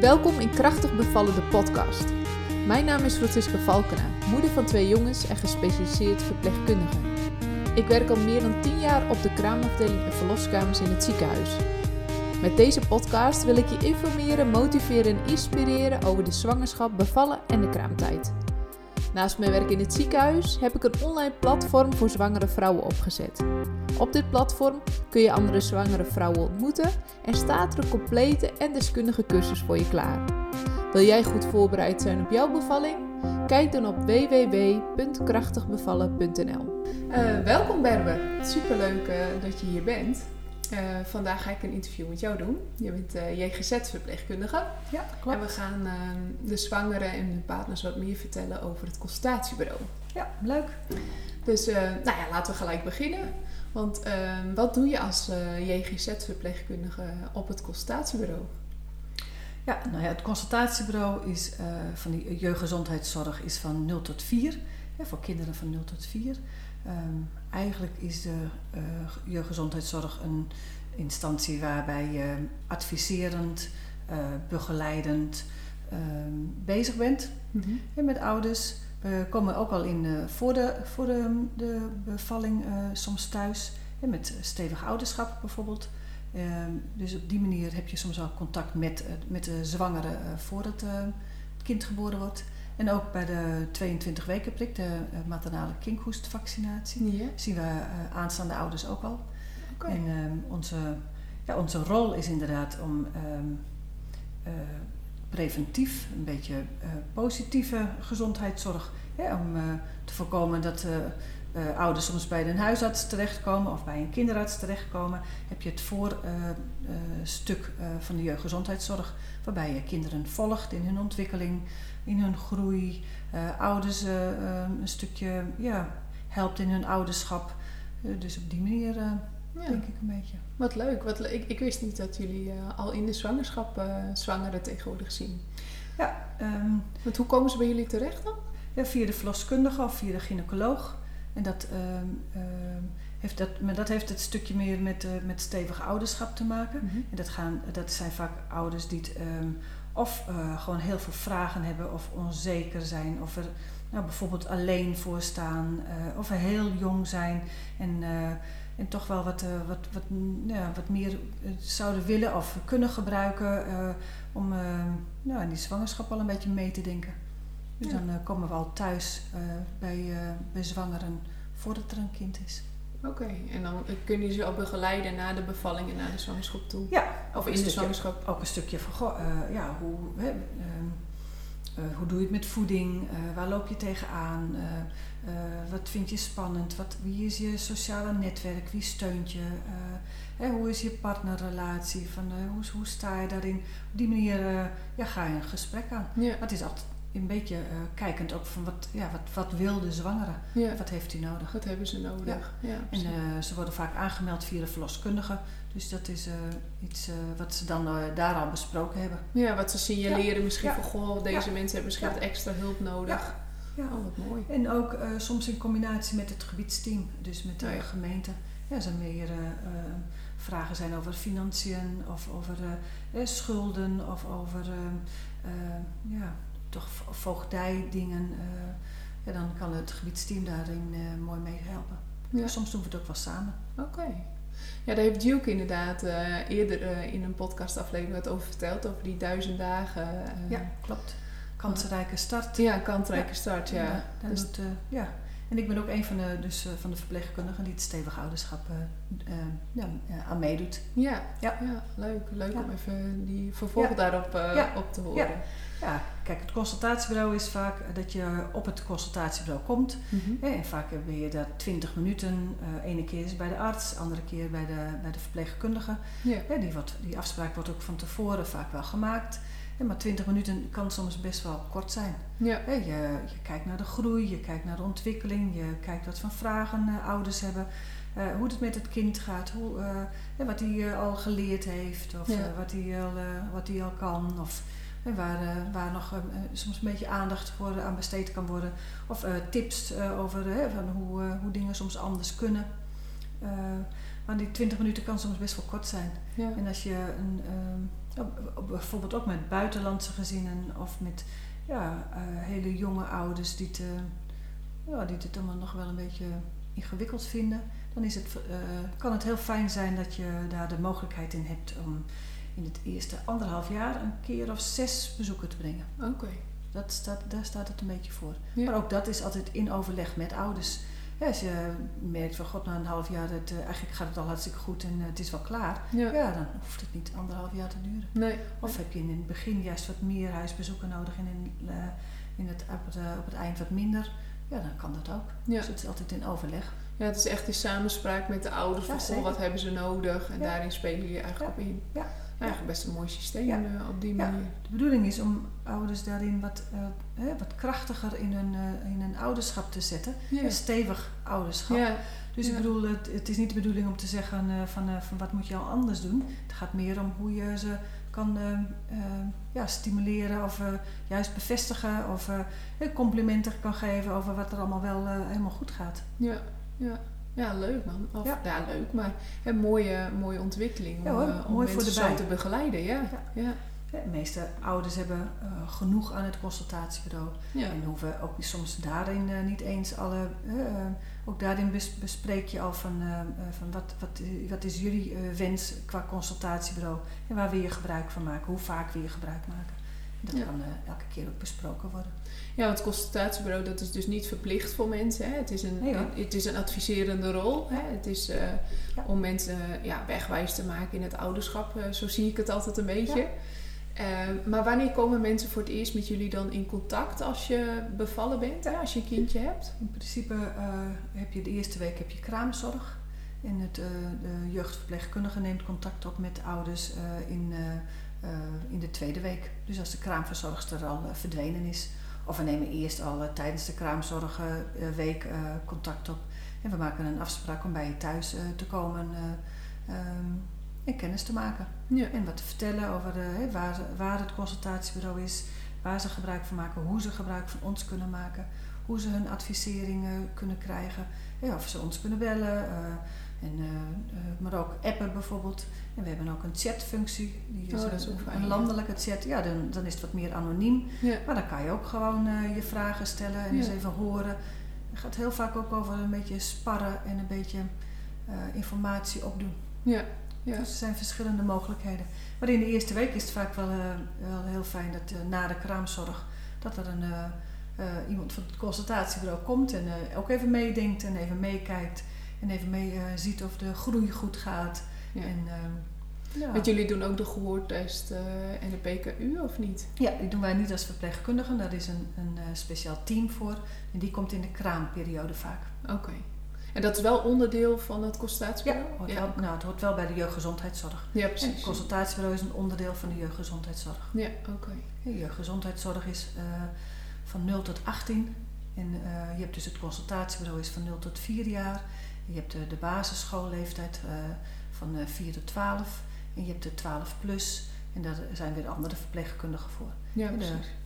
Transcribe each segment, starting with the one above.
Welkom in Krachtig Bevallen, de podcast. Mijn naam is Francisca Valkena, moeder van twee jongens en gespecialiseerd verpleegkundige. Ik werk al meer dan 10 jaar op de kraamafdeling en verloskamers in het ziekenhuis. Met deze podcast wil ik je informeren, motiveren en inspireren over de zwangerschap, bevallen en de kraamtijd. Naast mijn werk in het ziekenhuis heb ik een online platform voor zwangere vrouwen opgezet. Op dit platform kun je andere zwangere vrouwen ontmoeten en staat er een complete en deskundige cursus voor je klaar. Wil jij goed voorbereid zijn op jouw bevalling? Kijk dan op www.krachtigbevallen.nl. Uh, welkom Berbe, superleuk uh, dat je hier bent. Uh, vandaag ga ik een interview met jou doen. Je bent uh, JGZ-verpleegkundige. Ja, klopt. En we gaan uh, de zwangeren en hun partners wat meer vertellen over het consultatiebureau. Ja, leuk. Dus nou ja, laten we gelijk beginnen. Want ehm, wat doe je als JGZ-verpleegkundige op het consultatiebureau? Ja, nou ja, het consultatiebureau is, van de jeugdgezondheidszorg is van 0 tot 4. voor kinderen van 0 tot 4. Um, eigenlijk is de uh, jeugdgezondheidszorg een instantie waarbij je adviserend, uh, begeleidend uh, bezig bent mm -hmm. en met ouders. We komen ook al in uh, voor, de, voor de, de bevalling soms thuis, en met stevig ouderschap bijvoorbeeld. Ehm, dus op die manier heb je soms al contact met, met de zwangere voordat het kind geboren wordt. En ook bij de 22 weken prik, de uh, maternale kinkhoestvaccinatie, ja. zien we uh, aanstaande ouders ook al. Okay. En um, onze, ja, onze rol is inderdaad om um, uh, preventief, een beetje positieve gezondheidszorg, hè, om te voorkomen dat ouders soms bij een huisarts terechtkomen of bij een kinderarts terechtkomen, heb je het voorstuk van de jeugdgezondheidszorg, waarbij je kinderen volgt in hun ontwikkeling, in hun groei, uh, ouders uh, een stukje ja, helpt in hun ouderschap. Uh, dus op die manier ja. denk ik een beetje. Wat leuk. Wat le ik, ik wist niet dat jullie al in de zwangerschap zwangeren tegenwoordig zien. Ja. Um, Want hoe komen ze bij jullie terecht dan? Ja, via de verloskundige of via de gynaecoloog. En dat, um, heeft, dat, maar dat heeft het stukje meer met, met stevig ouderschap te maken. Mm -hmm. En dat, gaan, dat zijn vaak ouders die het of uh, gewoon heel veel vragen hebben of onzeker zijn. Of er nou, bijvoorbeeld alleen voor staan. Uh, of er heel jong zijn en, uh, en toch wel wat, wat, wat, ja, wat meer zouden willen of kunnen gebruiken om nou, in die zwangerschap al een beetje mee te denken. Dus ja. dan komen we al thuis bij, bij zwangeren voordat er een kind is. Oké, okay. en dan kunnen je ze ook begeleiden na de bevalling en na de zwangerschap toe? Ja, of in de zwangerschap? Ook een stukje van, goh, uh, ja, hoe, hè, uh, uh, hoe doe je het met voeding? waar loop je tegenaan? wat vind je spannend? Wat, wie is je sociale netwerk? Wie steunt je? Hè, hoe is je partnerrelatie? Van, hoe, hoe sta je daarin? Op die manier ja, ga je een gesprek aan. Ja. Is altijd een beetje uh, kijkend ook van wat, ja, wat, wat wil de zwangere? Ja. Wat heeft hij nodig? Wat hebben ze nodig? Ja. ja en uh, ze worden vaak aangemeld via de verloskundige. Dus dat is uh, iets wat ze dan daar al besproken hebben. Ja, wat ze signaleren misschien van goh, deze mensen hebben misschien wat extra hulp nodig. Ja. Oh, wat mooi. En ook soms in combinatie met het gebiedsteam, dus met de gemeente. Ja, zijn meer vragen zijn over financiën of over schulden of over ja, toch voogdijdingen, uh, ja, dan kan het gebiedsteam daarin uh, mooi mee helpen. Ja. Soms doen we het ook wel samen. Oké. Ja, daar heeft Duke inderdaad uh, eerder in een podcastaflevering wat over verteld, over die duizend dagen. ja, klopt. Kansrijke start. Ja, kansrijke ja. start, ja. ja dus ja. En ik ben ook een van de, dus, van de verpleegkundigen die het stevig ouderschap ja, aan meedoet. Ja, ja. ja leuk. Leuk om even die vervolg daarop op te horen. Ja, kijk, het consultatiebureau is vaak dat je op het consultatiebureau komt. Mm -hmm. En vaak ben je daar 20 minuten. Uh, ene keer is bij de arts, andere keer bij de, bij de verpleegkundige. Die, wordt, die afspraak wordt ook van tevoren vaak wel gemaakt. Ja, maar 20 minuten kan soms best wel kort zijn. Ja. Je, je kijkt naar de groei, je kijkt naar de ontwikkeling, je kijkt wat voor vragen uh, ouders hebben. Uh, hoe het met het kind gaat, hoe, uh, wat hij al geleerd heeft, of wat hij al, wat hij al kan. Of, waar, waar nog soms een beetje aandacht voor aan besteed kan worden. Of tips over van hoe, hoe dingen soms anders kunnen. maar die 20 minuten kan soms best wel kort zijn. Ja. En als je een, bijvoorbeeld ook met buitenlandse gezinnen of met ja, hele jonge ouders die, te, ja, die het allemaal nog wel een beetje ingewikkeld vinden. Dan is het, kan het heel fijn zijn dat je daar de mogelijkheid in hebt om in het eerste anderhalf jaar een keer of zes bezoeken te brengen. Oké. Dat staat, daar staat het een beetje voor. Maar ook dat is altijd in overleg met ouders. Ja, als je merkt van god, na een half jaar, het, uh, eigenlijk gaat het al hartstikke goed en uh, het is wel klaar. Ja. ja. dan hoeft het niet anderhalf jaar te duren. Nee. Of heb je in het begin juist wat meer huisbezoeken nodig en in, uh, in het, op, het, op het eind wat minder. Ja, dan kan dat ook. Ja. Dus het is altijd in overleg. Ja, het is echt in samenspraak met de ouders. Van, wat hebben ze nodig? En daarin spelen je eigenlijk op in. Ja eigenlijk best een mooi systeem uh, op die manier. De bedoeling is om ouders daarin wat, uh, wat krachtiger in hun, uh, in hun ouderschap te zetten. Een stevig ouderschap. Dus ik bedoel, het, het, is niet de bedoeling om te zeggen van, van wat moet je al anders doen. Het gaat meer om hoe je ze kan ja, stimuleren of juist bevestigen of complimenten kan geven over wat er allemaal wel helemaal goed gaat. Ja, ja. Ja, leuk man. Of, ja. ja leuk, maar een mooie, mooie ontwikkeling om, ja, hoor, uh, om mooi mensen zo te begeleiden. Ja. ja. De meeste ouders hebben uh, genoeg aan het consultatiebureau. En hoeven ook soms daarin uh, niet eens alle. ook daarin bespreek je al van, van wat, wat, wat is jullie wens qua consultatiebureau en waar wil je gebruik van maken, hoe vaak wil je gebruik maken. Dat kan elke keer ook besproken worden. Ja, het consultatiebureau dat is dus niet verplicht voor mensen. Hè. Het, is een, het is een adviserende rol. Hè. Het is uh, om mensen ja, wegwijs te maken in het ouderschap. Uh, zo zie ik het altijd een beetje. Ja. Uh, maar wanneer komen mensen voor het eerst met jullie dan in contact als je bevallen bent, hè, als je een kindje hebt? In principe heb je de eerste week heb je kraamzorg. En het, de jeugdverpleegkundige neemt contact op met ouders in, in de tweede week. Dus als de kraamverzorgster al verdwenen is. Of we nemen eerst al uh, tijdens de kraamzorgweek uh, contact op. En we maken een afspraak om bij je thuis te komen um, en kennis te maken. Ja. En wat te vertellen over waar, waar het consultatiebureau is, waar ze gebruik van maken, hoe ze gebruik van ons kunnen maken, hoe ze hun adviseringen kunnen krijgen, of ze ons kunnen bellen. En, maar ook appen bijvoorbeeld. En we hebben ook een chatfunctie. Die is, oh, is een, een landelijke chat. Ja, dan, dan is het wat meer anoniem. Maar dan kan je ook gewoon uh, je vragen stellen en eens even horen. Het gaat heel vaak ook over een beetje sparren en een beetje uh, informatie opdoen. Ja. Ja. Dus er zijn verschillende mogelijkheden. Maar in de eerste week is het vaak wel, wel heel fijn dat na de kraamzorg dat er een, iemand van het consultatiebureau komt en ook even meedenkt en even meekijkt en even mee ziet of de groei goed gaat. En, uh, ja. Want jullie doen ook de gehoortest uh, en de PKU of niet? Ja, die doen wij niet als verpleegkundigen. Daar is een, een speciaal team voor. En die komt in de kraamperiode vaak. Oké. En dat is wel onderdeel van het consultatiebureau? Ja, ja. Wel, nou, het hoort wel bij de jeugdgezondheidszorg. Ja, precies. En het consultatiebureau is een onderdeel van de jeugdgezondheidszorg. Ja, oké. De jeugdgezondheidszorg is van 0 tot 18. En je hebt dus het consultatiebureau is van 0 tot 4 jaar. Je hebt de, de basisschoolleeftijd van 4 tot 12. En je hebt de 12 plus. En daar zijn weer andere verpleegkundigen voor. Ja.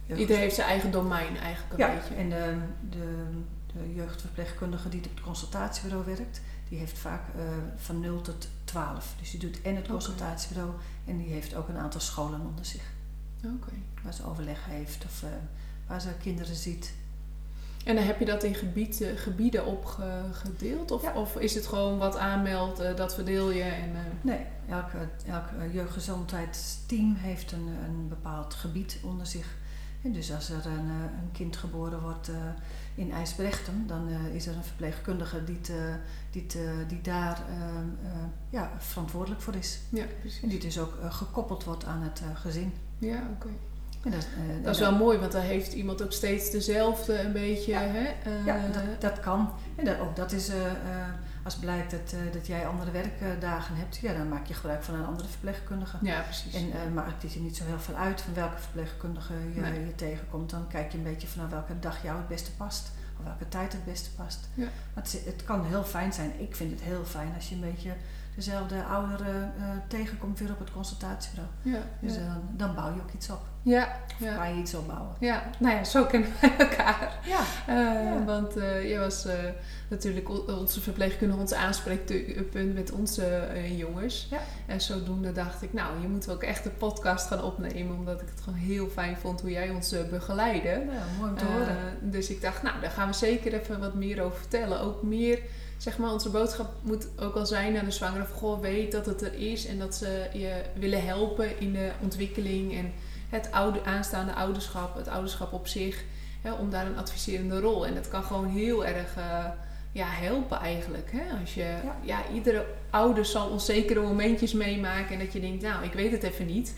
Iedereen heeft zijn eigen domein eigenlijk een ja, beetje. en de, de, de jeugdverpleegkundige die op het consultatiebureau werkt, die heeft vaak uh, van 0 tot 12. Dus die doet en het consultatiebureau en die heeft ook een aantal scholen onder zich. Oké. Waar ze overleg heeft of uh, waar ze kinderen ziet. En dan heb je dat in gebied, gebieden opgedeeld? Of, of is het gewoon wat aanmeldt, uh, dat verdeel je? En, uh... Nee, elk, elk jeugdgezondheidsteam heeft een, een bepaald gebied onder zich. En dus als er een, een kind geboren wordt uh, in IJsbrechten, dan is er een verpleegkundige die, te, die, te, die daar ehm, ja, verantwoordelijk voor is. Ja, precies. En die dus ook gekoppeld wordt aan het gezin. Ja, oké. Dat, uh, dat, is wel mooi, want dan heeft iemand ook steeds dezelfde een beetje. Ja, hè? Uh, ja dat, dat, kan. En dat, ook dat is, uh, als blijkt dat, dat jij andere werkdagen hebt, ja, dan maak je gebruik van een andere verpleegkundige. Ja, precies. En maakt het je niet zo heel veel uit van welke verpleegkundige je, nee. je tegenkomt. Dan kijk je een beetje van welke dag jou het beste past. Of welke tijd het beste past. Ja. Maar het, het, kan heel fijn zijn. Ik vind het heel fijn als je een beetje dezelfde ouderen uh, tegenkomt weer op het consultatiebureau. Ja, Dus ja. uh, dan bouw je ook iets op. ja, Of ja. kan je iets opbouwen. Ja, nou ja, zo kennen wij elkaar. Ja, Eh, Ja. Want eh jij was eh, natuurlijk onze verpleegkundige, ons aanspreekpunt met onze eh, jongens. Ja. En zodoende dacht ik, nou, je moet ook echt een podcast gaan opnemen. Omdat ik het gewoon heel fijn vond hoe jij ons eh, begeleidde. ja mooi om te Eh, horen. dus ik dacht, nou, daar gaan we zeker even wat meer over vertellen. Ook meer, zeg maar, onze boodschap moet ook al zijn aan de zwangere. Van, goh, weet dat het er is en dat ze je willen helpen in de ontwikkeling en het oude, aanstaande ouderschap, het ouderschap op zich. Hè, om daar een adviserende rol. En dat kan gewoon heel erg eh, ja, helpen eigenlijk. Hè? Als je, ja. Ja. iedere ouder zal onzekere momentjes meemaken en dat je denkt, nou, ik weet het even niet.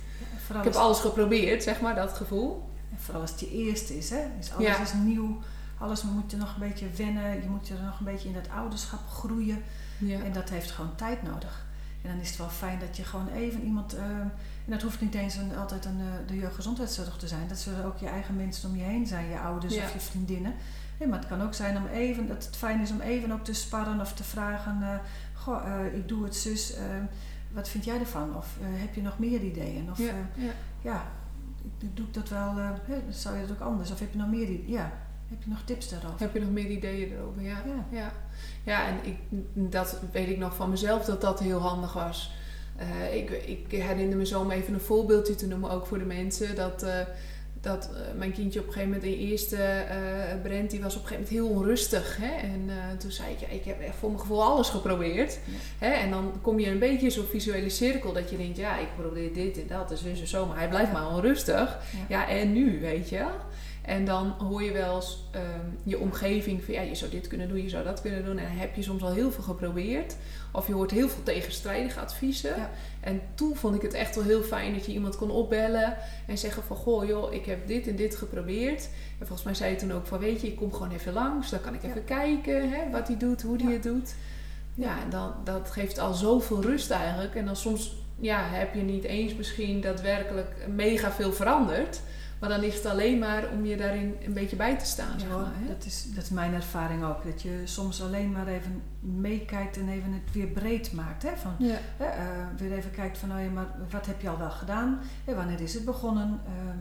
Ik heb alles geprobeerd, zeg maar, dat gevoel. vooral als het je eerste is. Hè? Dus alles Ja. is nieuw. Alles moet je nog een beetje wennen. Je moet je er nog een beetje in dat ouderschap groeien. Ja. En dat heeft gewoon tijd nodig. En dan is het wel fijn dat je gewoon even iemand... eh, en dat hoeft niet eens een, altijd een, eh, de jeugdgezondheidszorg te zijn. Dat zullen ook je eigen mensen om je heen zijn. Je ouders Ja. of je vriendinnen. Nee, maar het kan ook zijn om even... Dat het fijn is om even ook te sparren of te vragen... eh, goh, ik doe het zus. wat vind jij ervan? Of heb je nog meer ideeën? Of Ja, ja. ja, ik doe ik dat wel... zou je dat ook anders? Of heb je nog meer ideeën? Ja, heb je nog tips daarover? Heb je nog meer ideeën erover? Ja. Ja. Ja, ja en ik, dat weet ik nog van mezelf dat dat heel handig was. Eh, ik, ik herinner me zo om even een voorbeeldje te noemen, ook voor de mensen. Dat, eh, dat eh, mijn kindje op een gegeven moment, de eerste Brent, die was op een gegeven moment heel onrustig. Hè? En toen zei ik, ja, ik heb echt voor mijn gevoel alles geprobeerd. Hè? En dan kom je een beetje in zo'n visuele cirkel dat je denkt, ja, ik probeer dit en dat en zo en zo, maar hij blijft maar onrustig. Ja, en nu, weet je? En dan hoor je wel eens ehm, je omgeving van ja, je zou dit kunnen doen, je zou dat kunnen doen. En dan heb je soms al heel veel geprobeerd. Of je hoort heel veel tegenstrijdige adviezen. Ja. En toen vond ik het echt wel heel fijn dat je iemand kon opbellen en zeggen van goh joh, ik heb dit en dit geprobeerd. En volgens mij zei je toen ook van weet je, ik kom gewoon even langs, dan kan ik even kijken hè, wat hij doet, hoe hij Ja. het doet. Ja, en dan, dat geeft al zoveel rust eigenlijk. En dan soms ja, heb je niet eens misschien daadwerkelijk mega veel veranderd. Maar dan is het alleen maar om je daarin een beetje bij te staan. zeg maar, hè? dat, is, dat is mijn ervaring ook. Dat je soms alleen maar even meekijkt en even het weer breed maakt. Hè? Van, Ja, hè, eh, weer even kijkt van, nou ja, maar wat heb je al wel gedaan? Hè, wanneer is het begonnen? Ehm,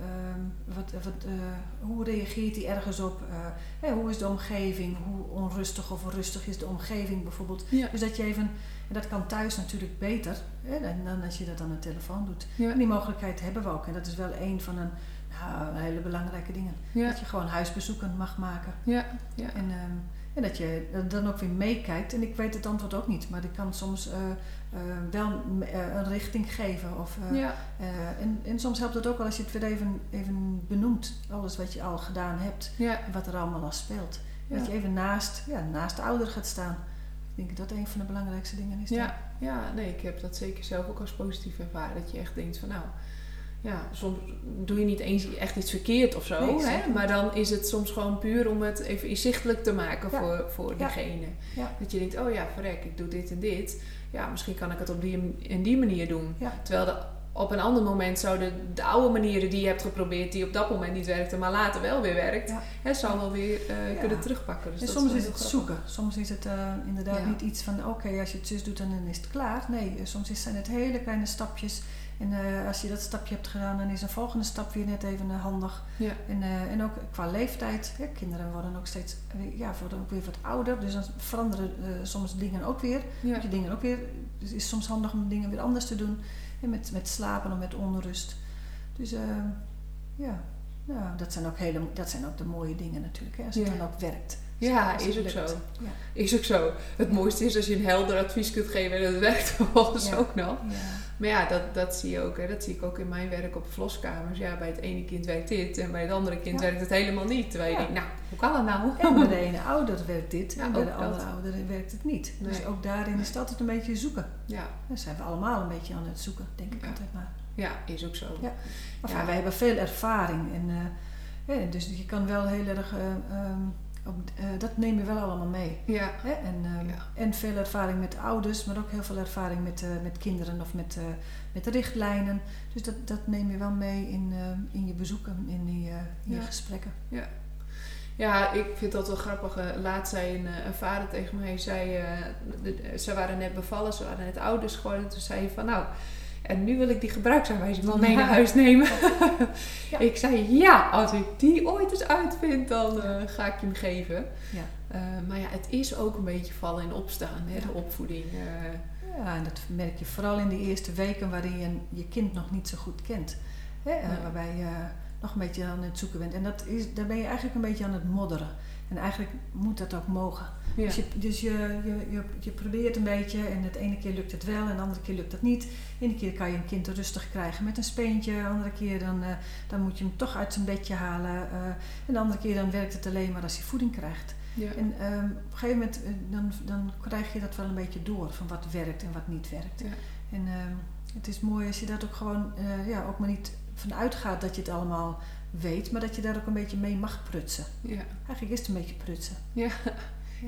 ehm, wat, wat, eh, hoe reageert hij ergens op? Eh, hè, hoe is de omgeving? Hoe onrustig of rustig is de omgeving bijvoorbeeld? ja, Dus dat je even, en dat kan thuis natuurlijk beter hè, dan, als je dat aan de telefoon doet. ja, En die mogelijkheid hebben we ook. En dat is wel een van een, nou, hele belangrijke dingen. ja, Dat je gewoon huisbezoeken mag maken. ja, ja. En, ehm, en dat je dan ook weer meekijkt. En ik weet het antwoord ook niet, maar ik kan soms eh, eh, wel eh, een richting geven. Of, ja, en, en soms helpt het ook wel als je het weer even, even benoemt. Alles wat je al gedaan hebt ja, en wat er allemaal al speelt. Ja. Dat je even naast, ja, naast de ouder gaat staan. Ik denk dat dat een van de belangrijkste dingen is. dan. ja, ja, nee, ik heb dat zeker zelf ook als positief ervaren. Dat je echt denkt van nou, ja, soms doe je niet eens echt iets verkeerd of zo. Nee, hè? Maar dan is het soms gewoon puur om het even inzichtelijk te maken Ja. voor, voor Ja. diegene. Ja. Dat je denkt, oh ja, verrek, ik doe dit en dit. Ja, misschien kan ik het op die en die manier doen. Ja. Terwijl de, op een ander moment zouden de oude manieren die je hebt geprobeerd, die op dat moment niet werkten, maar later wel weer werkt, Ja. hè, zou wel weer eh, Ja. kunnen terugpakken. Dus en soms is het zoeken. Soms is het eh, inderdaad Ja. niet iets van oké, als je het zus doet dan is het klaar. Nee, eh, soms is- zijn het hele kleine stapjes. En als je dat stapje hebt gedaan, dan is een volgende stap weer net even handig. En, en ook qua leeftijd. Hè, kinderen worden ook steeds ja, worden ook weer wat ouder. Dus dan veranderen soms dingen ook weer. Je dingen ook weer. Dus het is soms handig om dingen weer anders te doen. En met, met slapen of met onrust. Dus eh, ja, ja dat, zijn ook hele, dat zijn ook de mooie dingen natuurlijk. Hè, als het Ja. dan ook werkt. Ja, is het ook zo. Ja. Is ook zo. Het mooiste is als je een helder advies kunt geven en dat werkt vervolgens Ja. ook nog. Ja. Maar ja, dat, dat zie je ook. Hè. Dat zie ik ook in mijn werk op verloskamers. Ja, bij het ene kind werkt dit en bij het andere kind werkt het helemaal niet. Terwijl je denkt, nou, hoe kan dat nou? En bij de ene ouder werkt dit en bij de andere dat. ouder werkt het niet. Dus Nee. ook daarin is het altijd een beetje zoeken. Ja, Dan zijn we allemaal een beetje aan het zoeken, denk ik altijd maar. ja is ook zo. Ja. Maar wij hebben veel ervaring. En, eh, dus je kan wel heel erg... eh, ehm, eh, dat neem je wel allemaal mee. Ja, Hè? En, ehm, Ja. en veel ervaring met ouders, maar ook heel veel ervaring met, eh, met kinderen of met, eh, met de richtlijnen. Dus dat, dat neem je wel mee in, in je bezoeken, in, die, in Ja. je gesprekken. Ja, ik vind dat wel grappig. Laatst zei een, een vader tegen mij, zei, ze waren net bevallen, ze waren net ouders geworden. Toen zei hij van, nou, en nu wil ik die gebruiksaanwijzing wel mee naar huis nemen. ja. Ik zei, ja, als ik die ooit eens uitvind, dan ga ik je hem geven. Ja. maar ja, het is ook een beetje vallen en opstaan, hè, de opvoeding. Ja, en dat merk je vooral in de eerste weken waarin je je kind nog niet zo goed kent. Hè? Waarbij je nog een beetje aan het zoeken bent. En dat is, daar ben je eigenlijk een beetje aan het modderen. En eigenlijk moet dat ook mogen. Ja. Dus, je, dus je, je, je, probeert een beetje en het ene keer lukt het wel en de andere keer lukt dat niet. De ene keer kan je een kind rustig krijgen met een speentje, de andere keer dan, uh, dan moet je hem toch uit zijn bedje halen. Uh, en de andere keer dan werkt het alleen maar als hij voeding krijgt. Ja. En um, op een gegeven moment uh, dan, dan krijg je dat wel een beetje door van wat werkt en wat niet werkt. Ja. En um, het is mooi als je dat ook gewoon ja, ook maar niet vanuit gaat dat je het allemaal weet, maar dat je daar ook een beetje mee mag prutsen. Ja. Eigenlijk is het een beetje prutsen. Ja.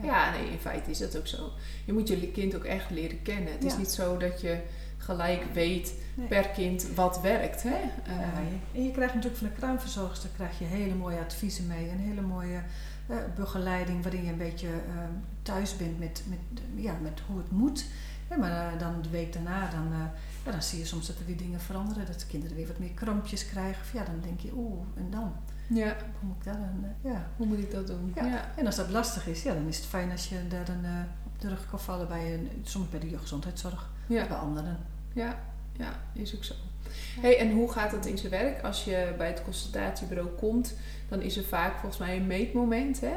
Ja. nee, in feite is dat ook zo. Je moet je kind ook echt leren kennen. Het is niet zo dat je gelijk weet per kind wat werkt. Hè? Ja, en je krijgt natuurlijk van de kraamverzorgster krijg je hele mooie adviezen mee. Een hele mooie uh, begeleiding waarin je een beetje uh, thuis bent met, met, ja, met hoe het moet. Ja, maar uh, dan de week daarna dan, ja, dan zie je soms dat er weer dingen veranderen. Dat de kinderen weer wat meer krampjes krijgen. Of ja, dan denk je, oeh, en dan? Ja. Hoe moet ik dat dan? ja. Hoe moet ik dat doen? Ja. En als dat lastig is, ja, dan is het fijn als je daar dan op de rug kan vallen bij een, soms bij de jeugdgezondheidszorg. Ja. Bij anderen. Ja, ja, is ook zo. Hey, en hoe gaat het in zijn werk? Als je bij het consultatiebureau komt, dan is er vaak volgens mij een meetmoment. Hè?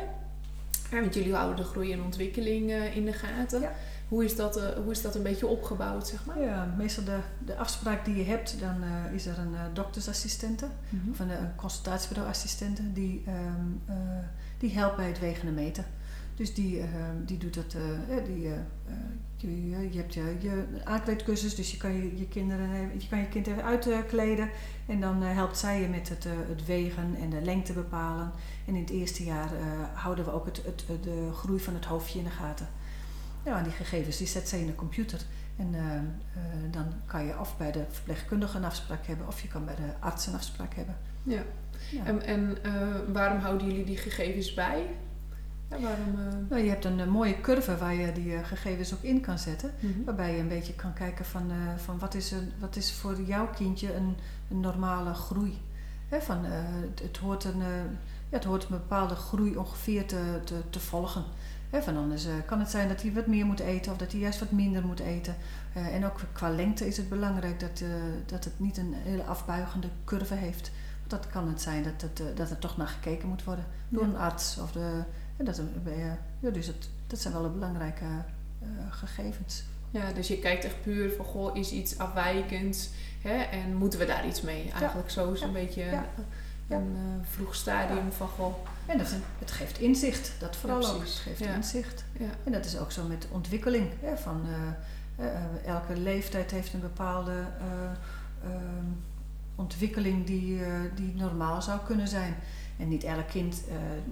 Ja, want jullie houden de groei en ontwikkeling uh, in de gaten. Ja. Hoe, is dat, uh, hoe is dat een beetje opgebouwd, zeg maar? Ja, meestal de, de afspraak die je hebt, dan uh, is er een doktersassistente mm -hmm. of een, een consultatiebureauassistente die, um, die helpt bij het wegen en meten. Dus die, ehm, die doet dat, die je, je, hebt je, je aankleedcursus, dus je kan je, je, kinderen, je kan je kind even uitkleden. En dan uh, helpt zij je met het, uh, het wegen en de lengte bepalen. En in het eerste jaar uh, houden we ook het, het, de groei van het hoofdje in de gaten. Ja, die gegevens die zet zij in de computer. En dan kan je of bij de verpleegkundige een afspraak hebben, of je kan bij de arts een afspraak hebben. Ja. ja. En, en waarom houden jullie die gegevens bij? waarom, uh... nou, je hebt een, eh, mooie curve waar je die gegevens ook in kan zetten. Mm -hmm. Waarbij je een beetje kan kijken van, van wat, is een, wat is voor jouw kindje een, een normale groei. He, van, het, het, hoort een, ja, het hoort een bepaalde groei ongeveer te, te, te volgen. He, van anders kan het zijn dat hij wat meer moet eten of dat hij juist wat minder moet eten. en ook qua lengte is het belangrijk dat, dat het niet een hele afbuigende curve heeft. Want dat kan het zijn dat, het, dat er toch naar gekeken moet worden door een arts of de dat, ja, dus het, dat zijn wel de belangrijke gegevens. Ja, dus je kijkt echt puur van, goh, is iets afwijkends hè, en moeten we daar iets mee? Eigenlijk zo is een beetje ja. een vroeg stadium van, goh. En dat, het geeft inzicht, dat vooral ook. Het geeft inzicht. En dat is ook zo met ontwikkeling. Hè, van, uh, elke leeftijd heeft een bepaalde ehm, ontwikkeling die, die normaal zou kunnen zijn. En niet elk kind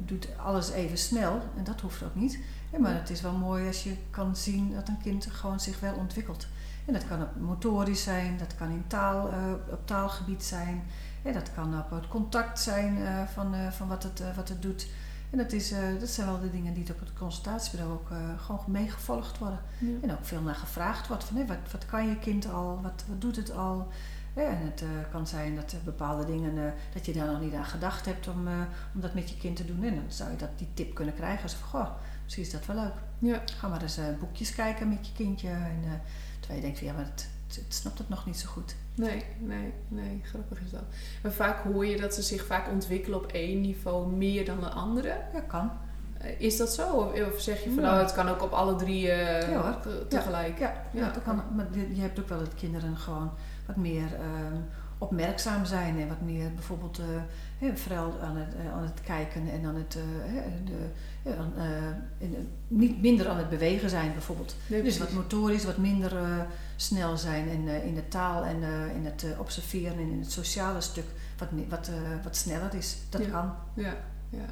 doet alles even snel en dat hoeft ook niet. Ja, maar het is wel mooi als je kan zien dat een kind gewoon zich wel ontwikkelt. En dat kan op motorisch zijn, dat kan in taal, op taalgebied zijn, ja, dat kan op het contact zijn uh, van, van wat, het, wat het doet. En dat, is, dat zijn wel de dingen die op het consultatiebureau ook gewoon meegevolgd worden. Ja. En ook veel naar gevraagd wordt van wat, wat kan je kind al, wat, wat doet het al? en het kan zijn dat bepaalde dingen, dat je daar nog niet aan gedacht hebt om, om dat met je kind te doen. En dan zou je dat, die tip kunnen krijgen. Als van, goh, misschien is dat wel leuk. Ja. Ga maar eens boekjes kijken met je kindje. En, terwijl je denkt, van, ja, maar het, het, snapt het nog niet zo goed. Nee, nee, nee, grappig is dat. En vaak hoor je dat ze zich vaak ontwikkelen op één niveau meer dan de andere. Ja, kan. Is dat zo? Of zeg je van nou, het kan ook op alle drie ja, tegelijk? Ja, ja, ja, kan, maar je hebt ook wel dat kinderen gewoon wat meer uh, opmerkzaam zijn en wat meer bijvoorbeeld uh, vooral aan het, aan het kijken en aan het uh, de, niet minder aan het bewegen zijn bijvoorbeeld. dus wat motorisch, wat minder snel zijn in, in de taal en in het observeren en in het sociale stuk wat, wat, wat sneller is. Dat kan. Ja, ja.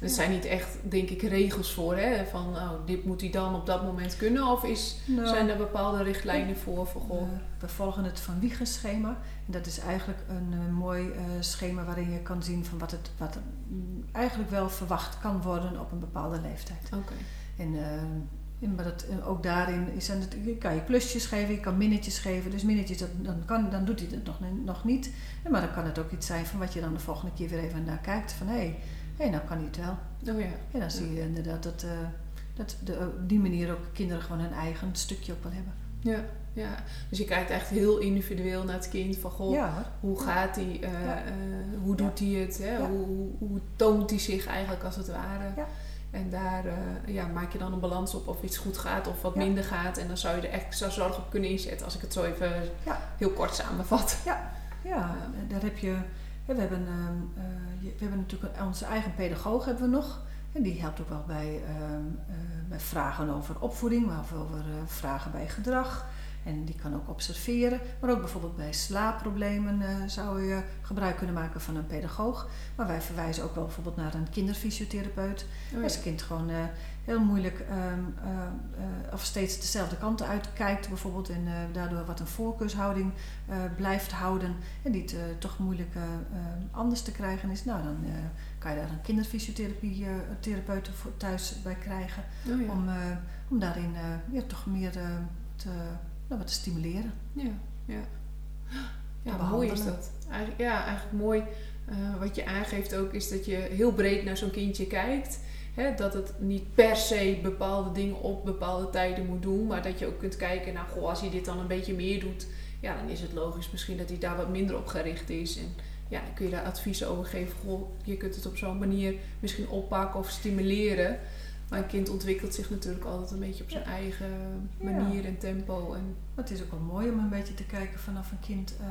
Er zijn niet echt, denk ik, regels voor, hè? Van oh, dit moet hij dan op dat moment kunnen? Of is, nou, zijn er bepaalde richtlijnen voor? voor goh? we volgen het Van Wiegen schema. En dat is eigenlijk een uh, mooi uh, schema waarin je kan zien van wat, het, wat er mm, eigenlijk wel verwacht kan worden op een bepaalde leeftijd. Oké. En, eh, en maar dat, en ook daarin is het, je kan je plusjes geven, je kan minnetjes geven. Dus minnetjes, dat, dan, kan, dan doet hij het nog, nog niet. En maar dan kan het ook iets zijn van wat je dan de volgende keer weer even naar kijkt. Van hé, hey, hey, nou kan hij het wel. Oh ja. En dan zie je inderdaad dat, eh, dat de, op die manier ook kinderen gewoon een eigen stukje ook wel hebben. Ja, ja. Dus je kijkt echt heel individueel naar het kind. Van goh, Ja, hoe gaat hij? eh, Ja. eh, hoe doet hij het? Hè? Ja. Hoe, hoe, hoe toont hij zich eigenlijk als het ware? Ja. En daar ja, maak je dan een balans op of iets goed gaat of wat Ja. minder gaat. En dan zou je er extra zorg op kunnen inzetten als ik het zo even Ja. heel kort samenvat. Ja, daar heb je. We hebben, ehm, eh, we hebben natuurlijk een- onze eigen pedagoog hebben we nog. En die helpt ook wel bij, ehm, eh, bij vragen over opvoeding, maar ook over eh, vragen bij gedrag. En die kan ook observeren. Maar ook bijvoorbeeld bij slaapproblemen eh, zou je gebruik kunnen maken van een pedagoog. Maar wij verwijzen ook wel bijvoorbeeld naar een kinderfysiotherapeut. Oh, Als het kind gewoon heel moeilijk ehm, eh, eh, of steeds dezelfde kanten uitkijkt, bijvoorbeeld, en eh, daardoor wat een voorkeurshouding blijft houden en die het toch moeilijk anders te krijgen is, nou dan kan je daar een kinderfysiotherapie eh, therapeut voor thuis bij krijgen. Oh, ja. Om, om daarin ja, toch meer te, nou, wat te stimuleren. Ja, ja. Ja, mooi is dat. Ja, eigenlijk mooi. wat je aangeeft ook is dat je heel breed naar zo'n kindje kijkt. Hè, dat het niet per se bepaalde dingen op bepaalde tijden moet doen. Maar dat je ook kunt kijken, nou goh, als hij dit dan een beetje meer doet. Ja, dan is het logisch misschien dat hij daar wat minder op gericht is. En ja, dan kun je daar advies over geven. Goh, je kunt het op zo'n manier misschien oppakken of stimuleren. Maar een kind ontwikkelt zich natuurlijk altijd een beetje op zijn eigen Ja. manier en tempo. En, Maar het is ook wel mooi om een beetje te kijken vanaf een kind. eh,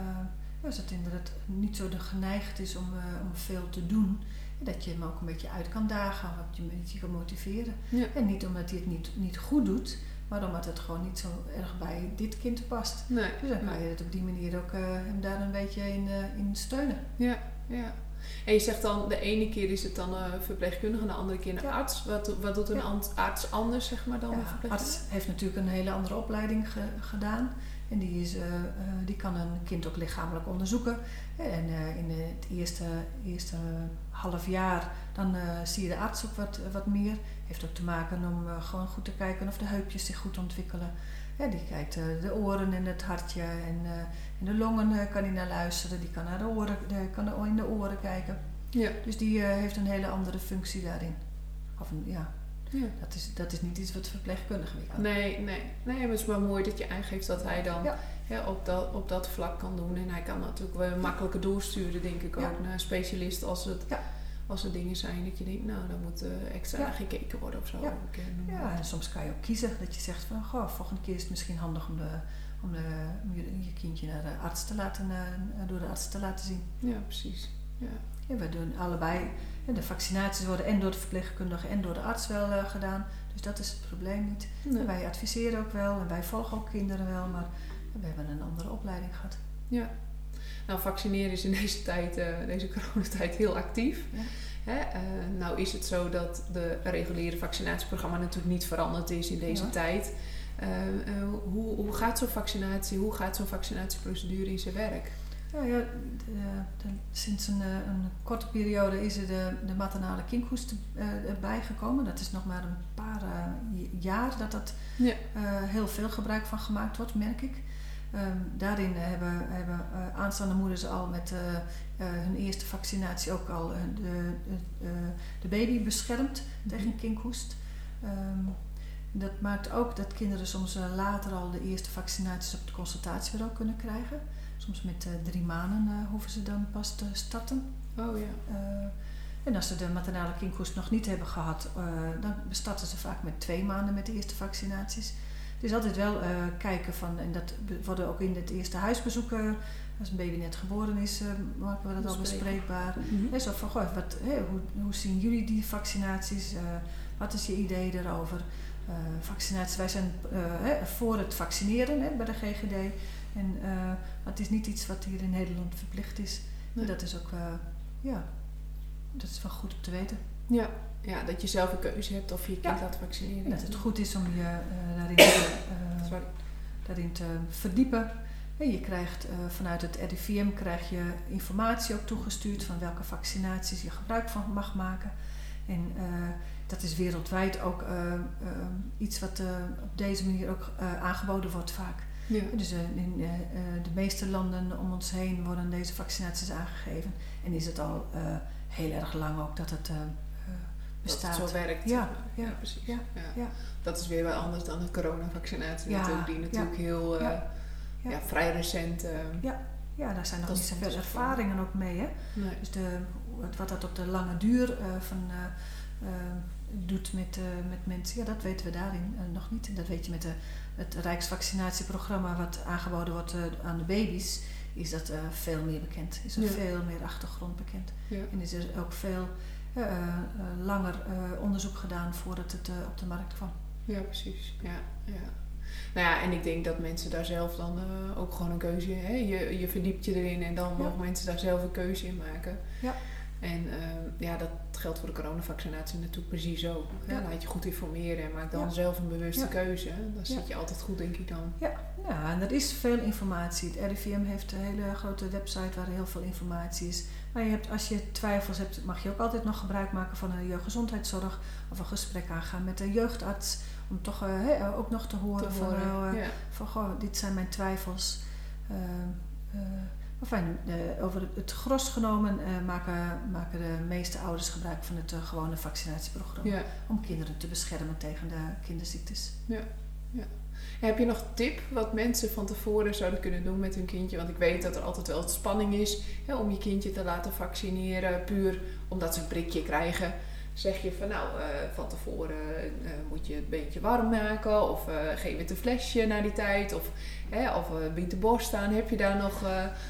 als het inderdaad niet zo de geneigd is om, eh, om veel te doen. Dat je hem ook een beetje uit kan dagen, dat je hem een beetje kan motiveren. Ja. En niet omdat hij het niet, niet goed doet, maar omdat het gewoon niet zo erg bij dit kind past. nee, Dus dan kan je het op die manier ook eh, hem daar een beetje in, eh, in steunen. Ja, ja. En je zegt dan, de ene keer is het dan een verpleegkundige, de andere keer een Ja. arts. Wat, wat doet een Ja. arts anders, zeg maar, dan een verpleegkundige? arts heeft natuurlijk een hele andere opleiding ge- gedaan. En die, is, eh, eh, die kan een kind ook lichamelijk onderzoeken. En eh, in het eerste, eerste half jaar dan zie je de arts ook wat, wat meer. Heeft ook te maken om gewoon goed te kijken of de heupjes zich goed ontwikkelen. Ja, die kijkt de oren en het hartje en, en de longen kan hij naar luisteren. Die kan naar de oren, de, kan in de oren kijken. Ja, Dus die heeft een hele andere functie daarin. Of een, ja, ja. dat is, dat is niet iets wat de verpleegkundige weer kan. Nee, nee. Nee, maar het is wel mooi dat je aangeeft dat hij dan Ja. hè, op, dat, op dat vlak kan doen. En hij kan natuurlijk wel makkelijker doorsturen, denk ik ook, naar een specialist als het... Als er dingen zijn dat je denkt, nou, daar moet eh, extra Ja. gekeken worden of zo. Ja. Eh, maar Ja, en soms kan je ook kiezen dat je zegt van, goh, volgende keer is het misschien handig om, de, om, de, om je, je kindje naar de arts te laten, eh, door de arts te laten zien. ja, precies. Ja. Ja, wij doen allebei, de vaccinaties worden en door de verpleegkundige en door de arts wel eh, gedaan. Dus dat is het probleem niet. Nee. Wij adviseren ook wel en wij volgen ook kinderen wel, maar we hebben een andere opleiding gehad. Ja. Nou, vaccineren is in deze tijd, eh, deze coronatijd, heel actief. Ja. Hè? eh, nou is het zo dat de reguliere vaccinatieprogramma natuurlijk niet veranderd is in deze Ja. tijd. Hoe, hoe gaat zo'n vaccinatie, hoe gaat zo'n vaccinatieprocedure in zijn werk? Ja, ja, de- de- sinds een, eh, een korte periode is er de, de maternale kinkhoest eh, erbij gekomen. Dat is nog maar een paar eh, jaar dat dat Ja. heel veel gebruik van gemaakt wordt, merk ik. Ehm, daarin hebben, hebben aanstaande moeders al met hun eerste vaccinatie ook al de, de, de baby beschermd tegen kinkhoest. Ehm, dat maakt ook dat kinderen soms later al de eerste vaccinaties op het consultatiebureau kunnen krijgen. Soms met eh, drie maanden eh, hoeven ze dan pas te starten. Oh ja. Eh, en als ze de maternale kinkhoest nog niet hebben gehad, eh, dan starten ze vaak met twee maanden met de eerste vaccinaties. Het is altijd wel kijken van, en dat worden ook in het eerste huisbezoek, als een baby net geboren is, maken we dat al Bespreekbaar. Hè, zo van, goh, wat, hoe, hoe zien jullie die vaccinaties? Wat is je idee daarover? Vaccinaties, wij zijn voor het vaccineren hè, bij de GGD. En maar het is niet iets wat hier in Nederland verplicht is. Nee. Dat is ook, eh, ja, dat is wel goed om te weten. Ja. ja, dat je zelf een keuze hebt of je je kind Ja. laat vaccineren. En dat het goed is om je eh, daarin, te, daarin te verdiepen. En je krijgt uh, vanuit het RIVM krijg je informatie ook toegestuurd van welke vaccinaties je gebruik van mag maken. En uh, dat is wereldwijd ook uh, iets wat op deze manier ook aangeboden wordt vaak. Ja. Dus in de meeste landen om ons heen worden deze vaccinaties aangegeven. En is het al heel erg lang ook dat het bestaat. Dat het zo werkt. Ja, ja, ja precies. Ja, ja. Dat is weer wel anders dan de coronavaccinatie natuurlijk, die natuurlijk heel ja. vrij recent. ja. ja, daar zijn nog niet zoveel ervaringen ook mee. Hè? Nee. Dus de, wat dat op de lange duur van doet met, met mensen, ja, dat weten we daarin nog niet. En dat weet je met de, het Rijksvaccinatieprogramma wat aangeboden wordt uh, aan de baby's, is dat veel meer bekend. Is er veel meer achtergrond bekend. Ja. En is er ook veel langer onderzoek gedaan voordat het op de markt kwam. Ja, precies. Ja, ja. Nou ja, en ik denk dat mensen daar zelf dan ook gewoon een keuze in. Hè? Je, je verdiept je erin en dan mogen mensen daar zelf een keuze in maken. Ja. En uh, ja, dat geldt voor de coronavaccinatie natuurlijk precies ook. Ja. Laat je goed informeren en maak dan zelf een bewuste keuze. Dan zit je altijd goed, denk ik dan. Ja. ja, en er is veel informatie. Het RIVM heeft een hele grote website waar heel veel informatie is. Maar je hebt, als je twijfels hebt, mag je ook altijd nog gebruik maken van een jeugdgezondheidszorg of een gesprek aangaan met een jeugdarts. Om toch uh, ook nog te horen, van, uh, van goh, dit zijn mijn twijfels. Uh, Enfin, uh, over het, gros genomen uh, maken, maken de meeste ouders gebruik van het uh, gewone vaccinatieprogramma. Ja. Om kinderen te beschermen tegen de kinderziektes. Ja. Ja. Heb je nog tip wat mensen van tevoren zouden kunnen doen met hun kindje? Want ik weet dat er altijd wel spanning is hè, om je kindje te laten vaccineren, puur omdat ze een prikje krijgen zeg je van nou, uh, van tevoren uh, moet je het beetje warm maken of uh, geef het een flesje na die tijd of, hè, of bied de borst aan. Heb je daar nog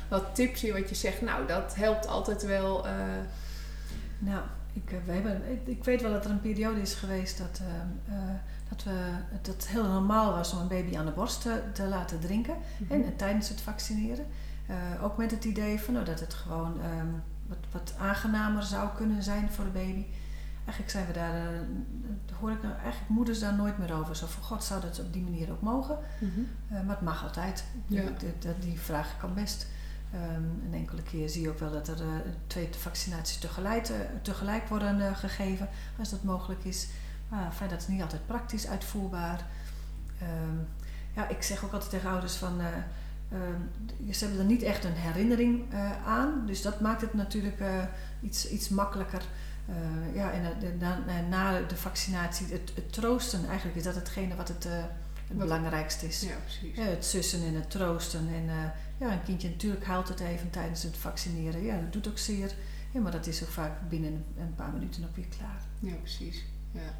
wat tips in wat je zegt, nou dat helpt altijd wel? Nou, ik, we hebben, ik, weet wel dat er een periode is geweest dat, dat, we, dat het heel normaal was om een baby aan de borst te, te laten drinken mhm. en, tijdens het vaccineren. ook met het idee van, nou, dat het gewoon um, wat, wat aangenamer zou kunnen zijn voor de baby. Eigenlijk zijn we daar, uh, hoor ik nou eigenlijk moeders daar nooit meer over. Zo van God zou dat op die manier ook mogen. Mm -hmm. maar het mag altijd. Ja. Die, die, vraag kan best. Um, een enkele keer zie je ook wel dat er uh, twee vaccinaties tegelijk, tegelijk worden gegeven, als dat mogelijk is. Maar fijn, dat is niet altijd praktisch uitvoerbaar. Um, ja, ik zeg ook altijd tegen ouders van, uh, ze hebben er niet echt een herinnering aan. Dus dat maakt het natuurlijk iets, iets makkelijker. Uh, ja, en de, na, na, de vaccinatie, het, het, troosten, eigenlijk is dat hetgene wat het, uh, het belangrijkste is. Ja, precies. Ja, het sussen en het troosten. En uh, ja, een kindje natuurlijk haalt het even tijdens het vaccineren. Ja, dat doet ook zeer. Ja, maar dat is ook vaak binnen een paar minuten ook weer klaar. Ja, precies. Ja.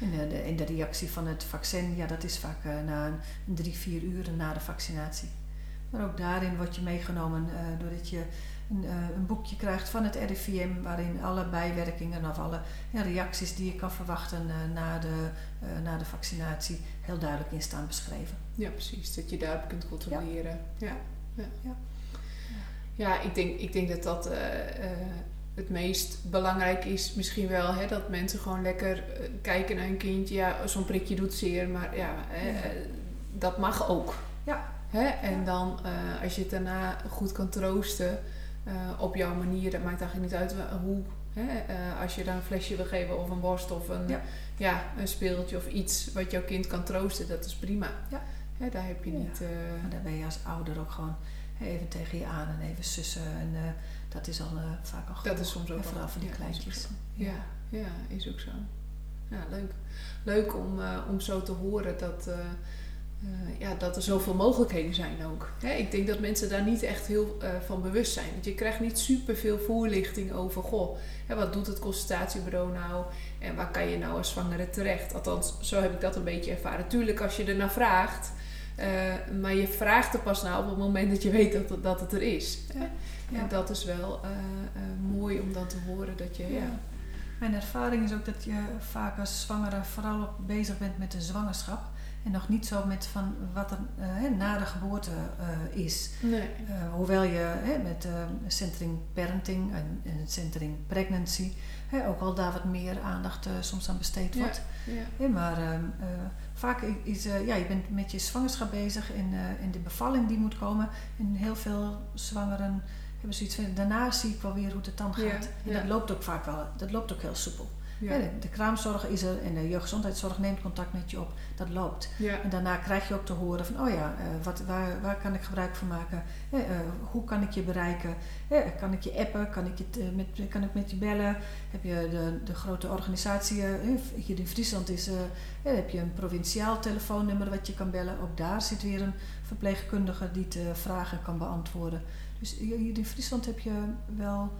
En de, en de reactie van het vaccin, ja, dat is vaak na een, een drie, vier uur na de vaccinatie. Maar ook daarin word je meegenomen doordat je een, uh, een, boekje krijgt van het RIVM waarin alle bijwerkingen of alle ja, reacties die je kan verwachten uh, na, de, uh, na de vaccinatie heel duidelijk in staan beschreven. Ja, precies. Dat je daarop kunt controleren. Ja. Ja, ja. ja. ik, denk, ik denk dat dat het meest belangrijk is misschien wel. Hè, dat mensen gewoon lekker kijken naar een kindje. Ja, zo'n prikje doet zeer, maar ja, dat mag ook. Ja. Hè? En dan als je het daarna goed kan troosten op jouw manier. Dat maakt eigenlijk niet uit hoe. Hè, uh, als je dan een flesje wil geven of een borst of een, ja. ja. een speeltje of iets wat jouw kind kan troosten, dat is prima. Ja. Hè, daar heb je niet. Maar daar ben je als ouder ook gewoon even tegen je aan en even sussen. En dat is al vaak al goed. Dat is soms ook vooral voor die kleintjes. Ja, ja, is ook zo. Ja, leuk. Leuk om, om zo te horen dat uh, ja, dat er zoveel mogelijkheden zijn ook. Hè, ik denk dat mensen daar niet echt heel uh, van bewust zijn. Want je krijgt niet superveel voorlichting over, goh, hè, wat doet het consultatiebureau nou? En waar kan je nou als zwangere terecht? Althans, zo heb ik dat een beetje ervaren. Tuurlijk, als je er naar vraagt, uh, maar je vraagt er pas nou op het moment dat je weet dat het, dat het er is. Hè? Ja. En dat is wel mooi om dan te horen dat je... Ja. Mijn ervaring is ook dat je vaak als zwangere vooral bezig bent met de zwangerschap En nog niet zo met van wat er uh, na de geboorte uh, is. Nee. hoewel je met centering parenting en, en centering pregnancy ook al daar wat meer aandacht soms aan besteed wordt. Ja, maar ehm, vaak is, ja, je bent met je zwangerschap bezig en, en de bevalling die moet komen. En heel veel zwangeren hebben zoiets van, daarna zie ik wel weer hoe het dan gaat. en dat loopt ook vaak wel, dat loopt ook heel soepel. Ja. De, kraamzorg is er en de jeugdgezondheidszorg neemt contact met je op. Dat loopt. En daarna krijg je ook te horen van, oh ja, uh, wat, waar, waar kan ik gebruik van maken? Uh, hoe kan ik je bereiken? kan ik je appen? Kan ik, je met, kan ik met je bellen? Heb je de, de grote organisatie, hier in Friesland is, heb je een provinciaal telefoonnummer wat je kan bellen. Ook daar zit weer een verpleegkundige die te vragen kan beantwoorden. Dus hier in Friesland heb je wel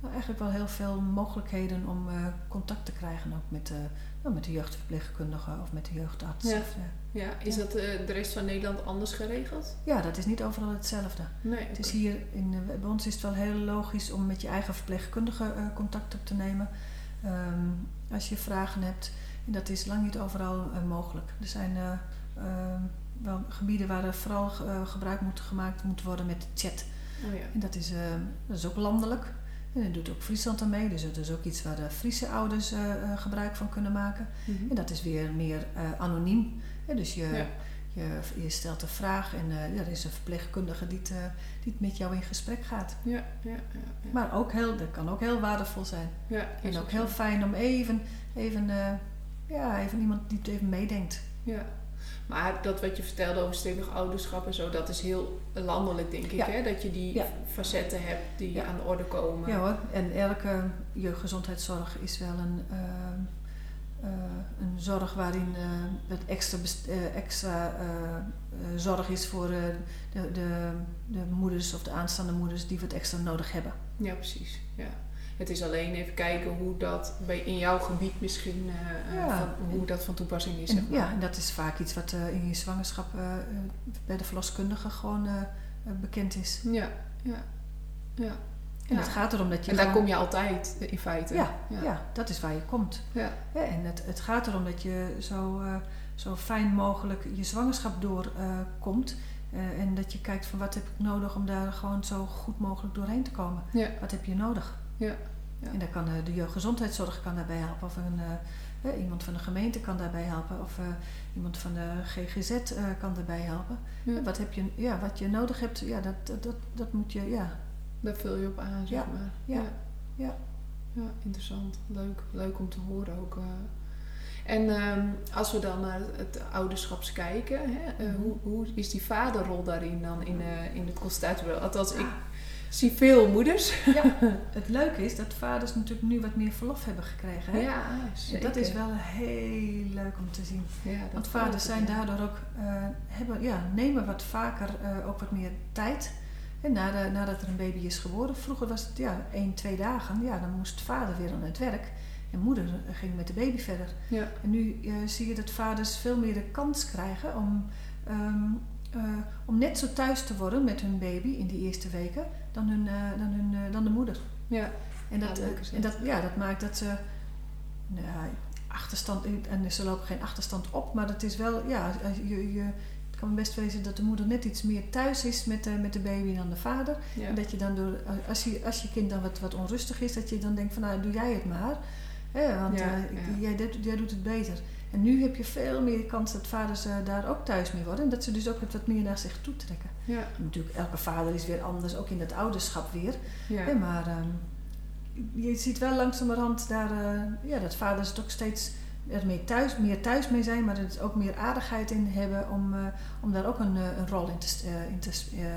nou, eigenlijk wel heel veel mogelijkheden om uh, contact te krijgen ook met, uh, nou, met de jeugdverpleegkundige of met de jeugdarts. Ja, of, uh, ja. is dat de rest van Nederland anders geregeld? Ja, dat is niet overal hetzelfde. Nee, het is hier in, bij ons is het wel heel logisch om met je eigen verpleegkundige contact op te nemen. Um, als je vragen hebt. En dat is lang niet overal mogelijk. Er zijn ehm, wel gebieden waar er vooral gebruik moet gemaakt moet worden met chat. Oh ja. En dat is, dat is ook landelijk. En dat doet ook Friesland aan mee, dus dat is ook iets waar de Friese ouders uh, gebruik van kunnen maken. Mm-hmm. En dat is weer meer uh, anoniem. Dus je, ja. je, je, stelt een vraag en ja, er is een verpleegkundige die het, die het met jou in gesprek gaat. Ja, ja, ja, Maar ook heel, dat kan ook heel waardevol zijn. Ja, en ook heel fijn om even, even, ja, even iemand die het even meedenkt. Ja. Maar dat wat je vertelde over stevig ouderschap en zo, dat is heel landelijk, denk ik. Hè? Dat je die facetten hebt die aan de orde komen. Ja hoor, en elke jeugdgezondheidszorg is wel een, uh, uh, een zorg waarin uh, het extra, extra zorg is voor de, de, de moeders of de aanstaande moeders die wat extra nodig hebben. Ja, precies. Ja. Het is alleen even kijken hoe dat bij, in jouw gebied misschien, uh, ja. van, hoe dat van toepassing is. Zeg maar. Ja, en dat is vaak iets wat uh, in je zwangerschap uh, bij de verloskundige gewoon bekend is. Ja, ja, ja. En het gaat erom dat je. En daar kom je altijd in feite. Ja, ja, ja. dat is waar je komt. Ja. en het, het gaat erom dat je zo, zo fijn mogelijk je zwangerschap doorkomt. en dat je kijkt van wat heb ik nodig om daar gewoon zo goed mogelijk doorheen te komen. Ja. Wat heb je nodig? Ja. Ja. En daar kan de jeugdgezondheidszorg kan daarbij helpen. Of een, uh, iemand van de gemeente kan daarbij helpen. Of uh, iemand van de GGZ uh, kan daarbij helpen. Ja. Wat, heb je, ja, wat je nodig hebt, ja, dat, dat, dat, dat moet je, ja. Daar vul je op aan, zeg ja. maar. Ja. Ja. ja. interessant. Leuk, leuk om te horen ook. En um, als we dan naar het ouderschaps kijken, hè, -hmm. hoe, hoe is die vaderrol daarin dan in, in het consultatiebureau? Althans, ik zie veel moeders. Ja, het leuke is dat vaders natuurlijk nu wat meer verlof hebben gekregen. Hè? Ja, zeker. Dat is wel heel leuk om te zien. Ja, Want vaders zijn daardoor ook, uh, hebben, ja, nemen wat vaker uh, ook wat meer tijd. En nadat, nadat er een baby is geboren, vroeger was het ja, één, twee dagen. Ja, dan moest vader weer aan het werk. En moeder ging met de baby verder. Ja. En nu uh, zie je dat vaders veel meer de kans krijgen om, um, om net zo thuis te worden met hun baby in die eerste weken dan, hun, uh, dan, hun, uh, dan de moeder. Ja. En dat, ja, uh, en dat, ja, dat maakt dat ze nou, achterstand, en ze lopen geen achterstand op, maar het is wel, ja, je, je, het kan best wezen dat de moeder net iets meer thuis is met, de, met de baby dan de vader. Ja. En dat je dan door, als je, als je kind dan wat, wat onrustig is, dat je dan denkt van nou doe jij het maar. Hè, want ja, jij, jij doet het beter. En nu heb je veel meer kans dat vaders uh, daar ook thuis mee worden. En dat ze dus ook wat meer naar zich toe trekken. Ja. Natuurlijk, elke vader is weer anders, ook in het ouderschap weer. Ja. Hè, maar um, je ziet wel langzamerhand daar, uh, ja, dat vaders het ook steeds er meer thuis, meer thuis mee zijn, maar er is ook meer aardigheid in hebben om, uh, om daar ook een, een rol in te, in te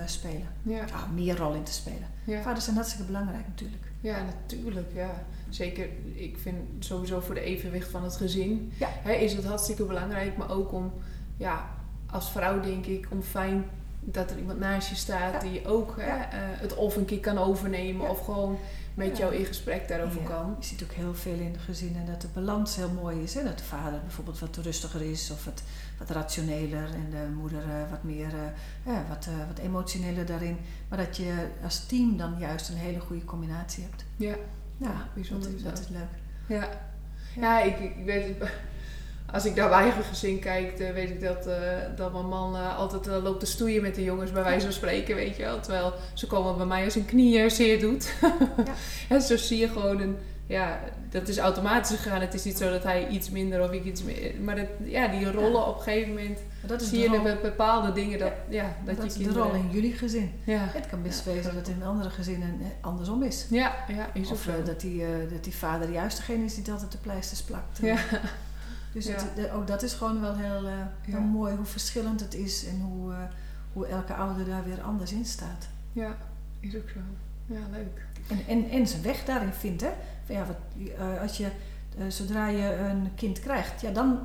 spelen. Ja. Ah, meer rol in te spelen. Ja. Vaders zijn hartstikke belangrijk natuurlijk. Ja, natuurlijk. Ja. Zeker, ik vind sowieso voor de evenwicht van het gezin ja. hè, is het hartstikke belangrijk. Maar ook om, ja, als vrouw denk ik, om fijn dat er iemand naast je staat ja. die ook hè, het of een keer kan overnemen of gewoon met jou in gesprek daarover kan. Je ziet ook heel veel in gezinnen dat de balans heel mooi is. Hè? Dat de vader bijvoorbeeld wat rustiger is of wat, wat rationeler en de moeder uh, wat meer uh, wat, wat emotioneler daarin. Maar dat je als team dan juist een hele goede combinatie hebt. Ja. Ja, bijzonder. Dat, dat is leuk. Ja, ja. ik, ik weet als ik naar mijn eigen gezin kijk, weet ik dat, eh, dat mijn man eh, altijd eh, loopt te stoeien met de jongens, bij wijze van spreken, weet je wel. Terwijl ze komen bij mij als een knieën zeer doet. en zo zie je gewoon een, ja, dat is automatisch gegaan. Het is niet zo dat hij iets minder of ik iets meer. Maar dat, ja, die rollen op een gegeven moment dat is zie je bij bepaalde dingen dat, ja, dat, dat je is de kinderen... rol in jullie gezin. Ja. Het kan best Ja. wezen dat het in andere gezinnen andersom is. Ja, ja, is Of dat, die, dat die vader juist degene is die altijd de pleisters plakt. Ja. Dus Ja. het, de- ook dat is gewoon wel heel, eh, heel Ja. mooi hoe verschillend het is en hoe, eh, hoe elke ouder daar weer anders in staat. ja, is ook zo. Ja, leuk. En, en, en zijn weg daarin vindt. Hè? Van ja, wat, eh, als je, zodra je een kind krijgt, ja, dan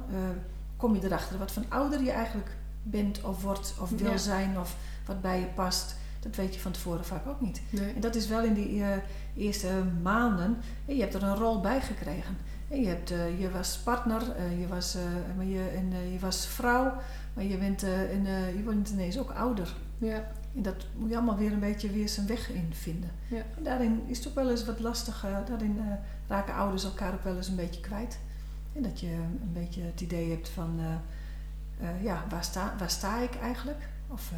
kom je erachter wat voor ouder je eigenlijk bent of wordt of wil Ja. zijn of wat bij je past. Dat weet je van tevoren vaak ook niet. Nee. En dat is wel in die eerste maanden. En je hebt er een rol bij gekregen. Je, hebt, eh, je was partner, eh, je, was, eh, maar je, en, je was vrouw, maar je bent, en, je bent ineens ook ouder. Ja, En dat moet je allemaal weer een beetje weer zijn weg in vinden. Ja. En daarin is het ook wel eens wat lastig. daarin raken ouders elkaar ook wel eens een beetje kwijt. En dat je een beetje het idee hebt van, ja, waar sta, waar sta ik eigenlijk? Of,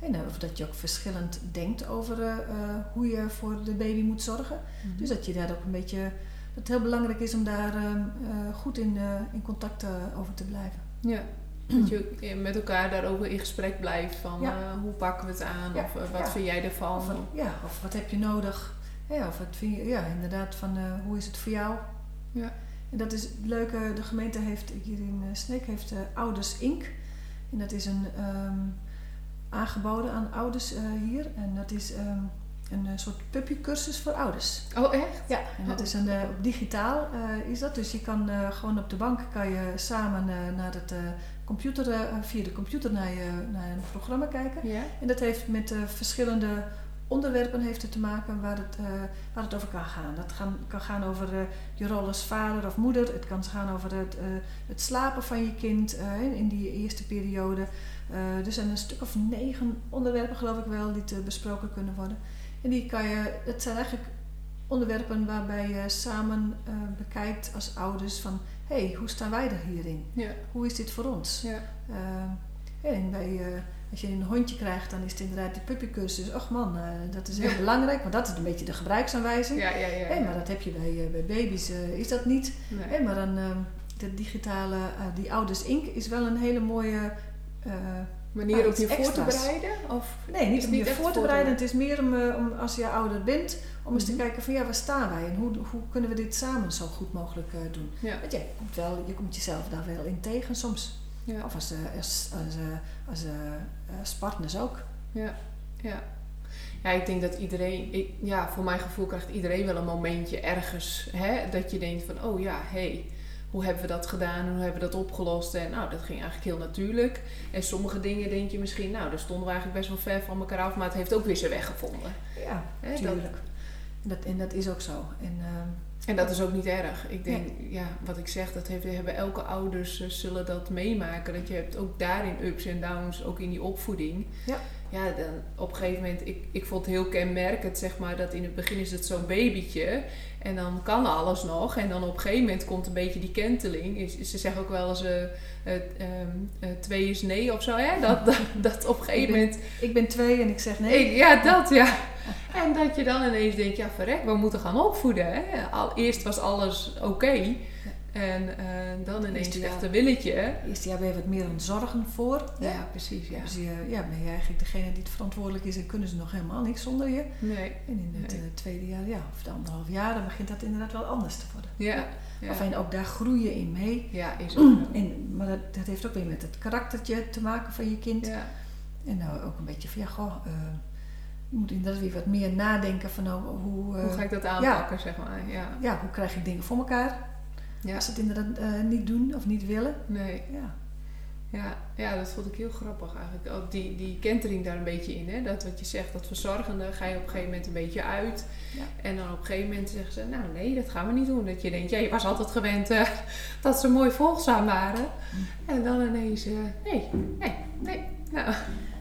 en, of dat je ook verschillend denkt over hoe je voor de baby moet zorgen. Mhm. Dus dat je daar ook een beetje, het heel belangrijk is om daar ehm, eh, goed in, eh, in contact eh, over te blijven. Ja, dat je met elkaar daarover in gesprek blijft. Van Ja. hoe pakken we het aan? Ja, Of wat ja. vind jij ervan? Of, ja, of wat heb je nodig? Ja, of wat vind je, ja, inderdaad, van hoe is het voor jou? Ja. En dat is het leuke, de gemeente heeft hier in Sneek heeft Ouders Inc. En dat is een ehm, aangeboden aan ouders hier. En dat is ehm, een eh, soort puppycursus voor ouders. Oh, echt? Ja, en dat Oh. is een, eh, digitaal eh, is dat. Dus je kan gewoon op de bank kan je samen naar het, computer, via de computer naar, je, naar een programma kijken. Ja. En dat heeft met verschillende onderwerpen heeft het te maken waar het, waar het over kan gaan. Dat gaan, kan gaan over je rol als vader of moeder. Het kan gaan over het, het slapen van je kind in- die eerste periode. Eh, er zijn een stuk of negen onderwerpen, geloof ik wel, die te besproken kunnen worden. En die kan je, het zijn eigenlijk onderwerpen waarbij je samen eh, bekijkt als ouders van... hé, hey, hoe staan wij er hierin? Ja. Hoe is dit voor ons? Ja. Eh, en bij, eh, als je een hondje krijgt, dan is het inderdaad die puppycursus. Och man, dat is heel belangrijk, want dat is een beetje de gebruiksaanwijzing. Ja, ja, ja. Hé, maar dat heb je bij, bij baby's, is dat niet. Nee. Maar dan, de digitale, die Ouders Inc. is wel een hele mooie... Manier Ah, om je voor te bereiden? Of? nee, niet om je voor te bereiden. Het is meer om, eh, om als je ouder bent, om eens te Mhm. kijken van ja, waar staan wij? En hoe, hoe kunnen we dit samen zo goed mogelijk eh, doen? Ja. Want ja, je komt, wel, je komt jezelf daar wel in tegen soms. Ja. Of als, eh, als, als, als, als partners ook. Ja. Ja. Ja, ik denk dat iedereen, ik, ja, voor mijn gevoel krijgt iedereen wel een momentje ergens. Hè, dat je denkt van, oh ja, hé, hey, hoe hebben we dat gedaan hoe hebben we dat opgelost? En nou, dat ging eigenlijk heel natuurlijk. En sommige dingen denk je misschien, nou, daar stonden we eigenlijk best wel ver van elkaar af, maar het heeft ook weer zijn weg gevonden. Ja, Hè, dat- tuurlijk. En dat, en dat is ook zo. En, ehm, En dat is ook niet erg. Ik denk, ja, wat ik zeg, dat heeft, hebben elke ouders eh, zullen dat meemaken. Dat je hebt ook daarin ups en downs, ook in die opvoeding. Ja. Ja, dan op een gegeven moment, ik, ik vond het heel kenmerkend, zeg maar, dat in het begin is het zo'n babytje. En dan kan alles nog. En dan op een gegeven moment komt een beetje die kenteling. Ze zeggen ook wel eens, eh, eh, ehm, eh, twee is nee of zo, hè? Dat, dat, dat op een gegeven Ik ben- moment... ik ben twee en ik zeg nee. Ik- ja, dat ja. En dat je dan ineens denkt, ja verrek, we moeten gaan opvoeden. Hè? Al, eerst was alles oké. En eh, dan ineens Eerste echt een willetje. Eerst jaar ben je wat meer aan het zorgen voor. Ja, precies, ja. Dus je, ja, ben je eigenlijk degene die het verantwoordelijk is en kunnen ze nog helemaal niks zonder je. Nee, En in het Nee. eh, tweede jaar, ja, of het anderhalf jaar, dan begint dat inderdaad wel anders te worden. ja. Ja, Of en ook daar groei je in mee. ja is ook. En, maar dat, dat heeft ook weer met het karaktertje te maken van je kind. Ja, En nou ook een beetje van, ja, goh, eh, je moet inderdaad weer wat meer nadenken van nou, hoe, eh, hoe ga ik dat aanpakken, zeg maar. Ja, ja, hoe krijg ik dingen voor elkaar ja. als ze het inderdaad eh, niet doen of niet willen. nee. Ja, Ja, ja, dat vond ik heel grappig eigenlijk. Ook die, die kentering daar een beetje in. Hè? Dat wat je zegt, dat verzorgende ga je op een gegeven moment een beetje uit. Ja. En dan op een gegeven moment zeggen ze, nou nee, dat gaan we niet doen. Dat je denkt, ja, je was altijd gewend eh, dat ze mooi volgzaam waren. En dan ineens, eh, nee, nee, nee. Nou,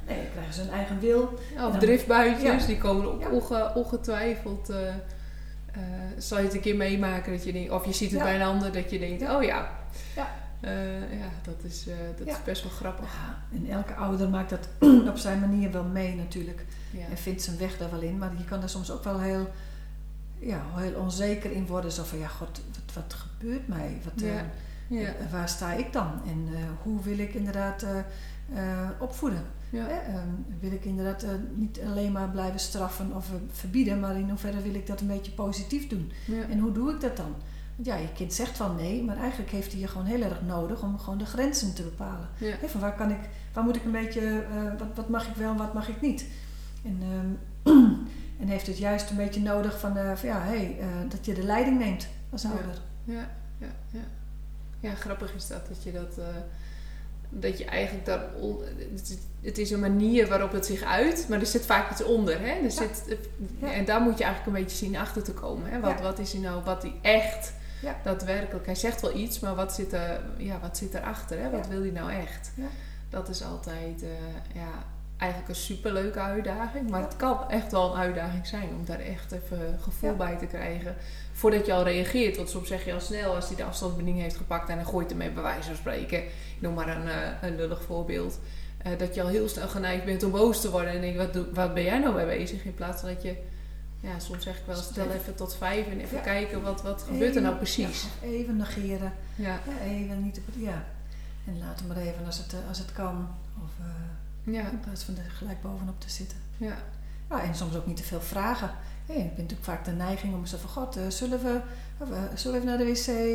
nee, dan krijgen ze een eigen wil. of driftbuitjes, Ja. die komen ook ongetwijfeld. eh, eh, zal je het een keer meemaken dat je denkt, of je ziet het Ja. bij een ander dat je denkt, oh ja. Ja. Eh, ja, dat, is, eh, dat Ja. is best wel grappig. Ja, en elke ouder maakt dat op zijn manier wel mee natuurlijk. En vindt zijn weg daar wel in. Maar je kan er soms ook wel heel, ja, heel onzeker in worden. Zo van, ja god, wat, wat gebeurt mij? Wat, waar sta ik dan? En hoe wil ik inderdaad opvoeden? Ja. Hè? Ehm, wil ik inderdaad eh, niet alleen maar blijven straffen of eh, verbieden, maar in hoeverre wil ik dat een beetje positief doen? Ja. En hoe doe ik dat dan? Want ja, je kind zegt van nee, maar eigenlijk heeft hij je gewoon heel erg nodig om gewoon de grenzen te bepalen. Ja. Hè, van waar, kan ik, waar moet ik een beetje, eh, wat, wat mag ik wel en wat mag ik niet? En, ehm, en heeft het juist een beetje nodig van, eh, van ja, hey, eh, dat je de leiding neemt als ouder. Ja, ja, ja. Ja, grappig is dat, dat je dat... eh, dat je eigenlijk daar... het, is, een manier waarop het zich uit, maar er zit vaak iets onder. Hè? Er zit, Ja. En daar moet je eigenlijk een beetje zien achter te komen. Hè? Wat, Ja. wat is hij nou, wat hij echt Ja. daadwerkelijk... Hij zegt wel iets, maar wat zit, er, ja, wat zit erachter? Hè? Wat wil hij nou echt? Dat is altijd... eh, ja, eigenlijk een superleuke uitdaging. Maar het kan echt wel een uitdaging zijn om daar echt even gevoel bij te krijgen. Voordat je al reageert. Want soms zeg je al snel als hij de afstandsbediening heeft gepakt en hij gooit ermee bij wijze van spreken. Ik noem maar een, eh, een lullig voorbeeld. eh, dat je al heel snel geneigd bent om boos te worden. En denk wat, wat ben jij nou mee bezig? In plaats van dat je... Ja, soms zeg ik wel, stel Even- tot vijf en even Ja. kijken wat, wat gebeurt er nou precies. ja, even negeren. Ja, Ja, even niet ja. En laat hem maar even als het, eh, als het kan. Of ja, in plaats van er gelijk bovenop te zitten. ja. Ja, en soms ook niet te veel vragen. Hey, je bent natuurlijk vaak de neiging om zo van... God, eh, zullen, we, eh, zullen we even naar de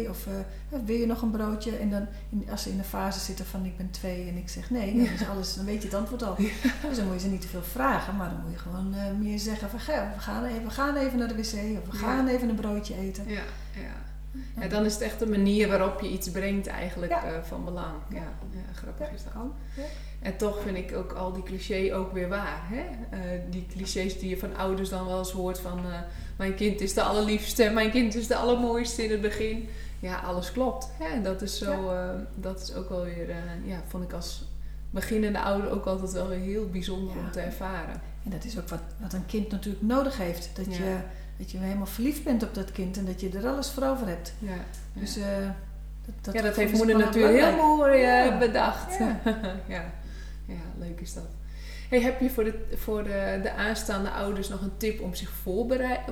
wc? Of eh, wil je nog een broodje? En dan als ze in de fase zitten van ik ben twee en ik zeg nee... Dan, is alles, dan weet je het antwoord al. Dus dan moet je ze niet te veel vragen. Maar dan moet je gewoon meer zeggen van... "Ga, We gaan, even, we gaan even naar de wc. Of we Ja. gaan even een broodje eten. Ja, ja. Ja, dan is het echt de manier waarop je iets brengt eigenlijk Ja. eh, van belang. Ja, ja grappig is dat. En toch vind ik ook al die clichés ook weer waar. Hè? Eh, die clichés die je van ouders dan wel eens hoort van... eh, mijn kind is de allerliefste, mijn kind is de allermooiste in het begin. Ja, alles klopt. Hè? En dat is, zo, dat is ook wel weer... ja, vond ik als beginnende ouder ook altijd wel weer heel bijzonder om te ervaren. En dat is ook wat, wat een kind natuurlijk nodig heeft. Dat, je, dat je helemaal verliefd bent op dat kind en dat je er alles voor over hebt. Ja, ja. Dus, eh, dat, ja, dat heeft is moeder natuurlijk heel mooi eh, bedacht. Ja. Ja. leuk is dat. Hey, heb je voor, de, voor de, de aanstaande ouders nog een tip om zich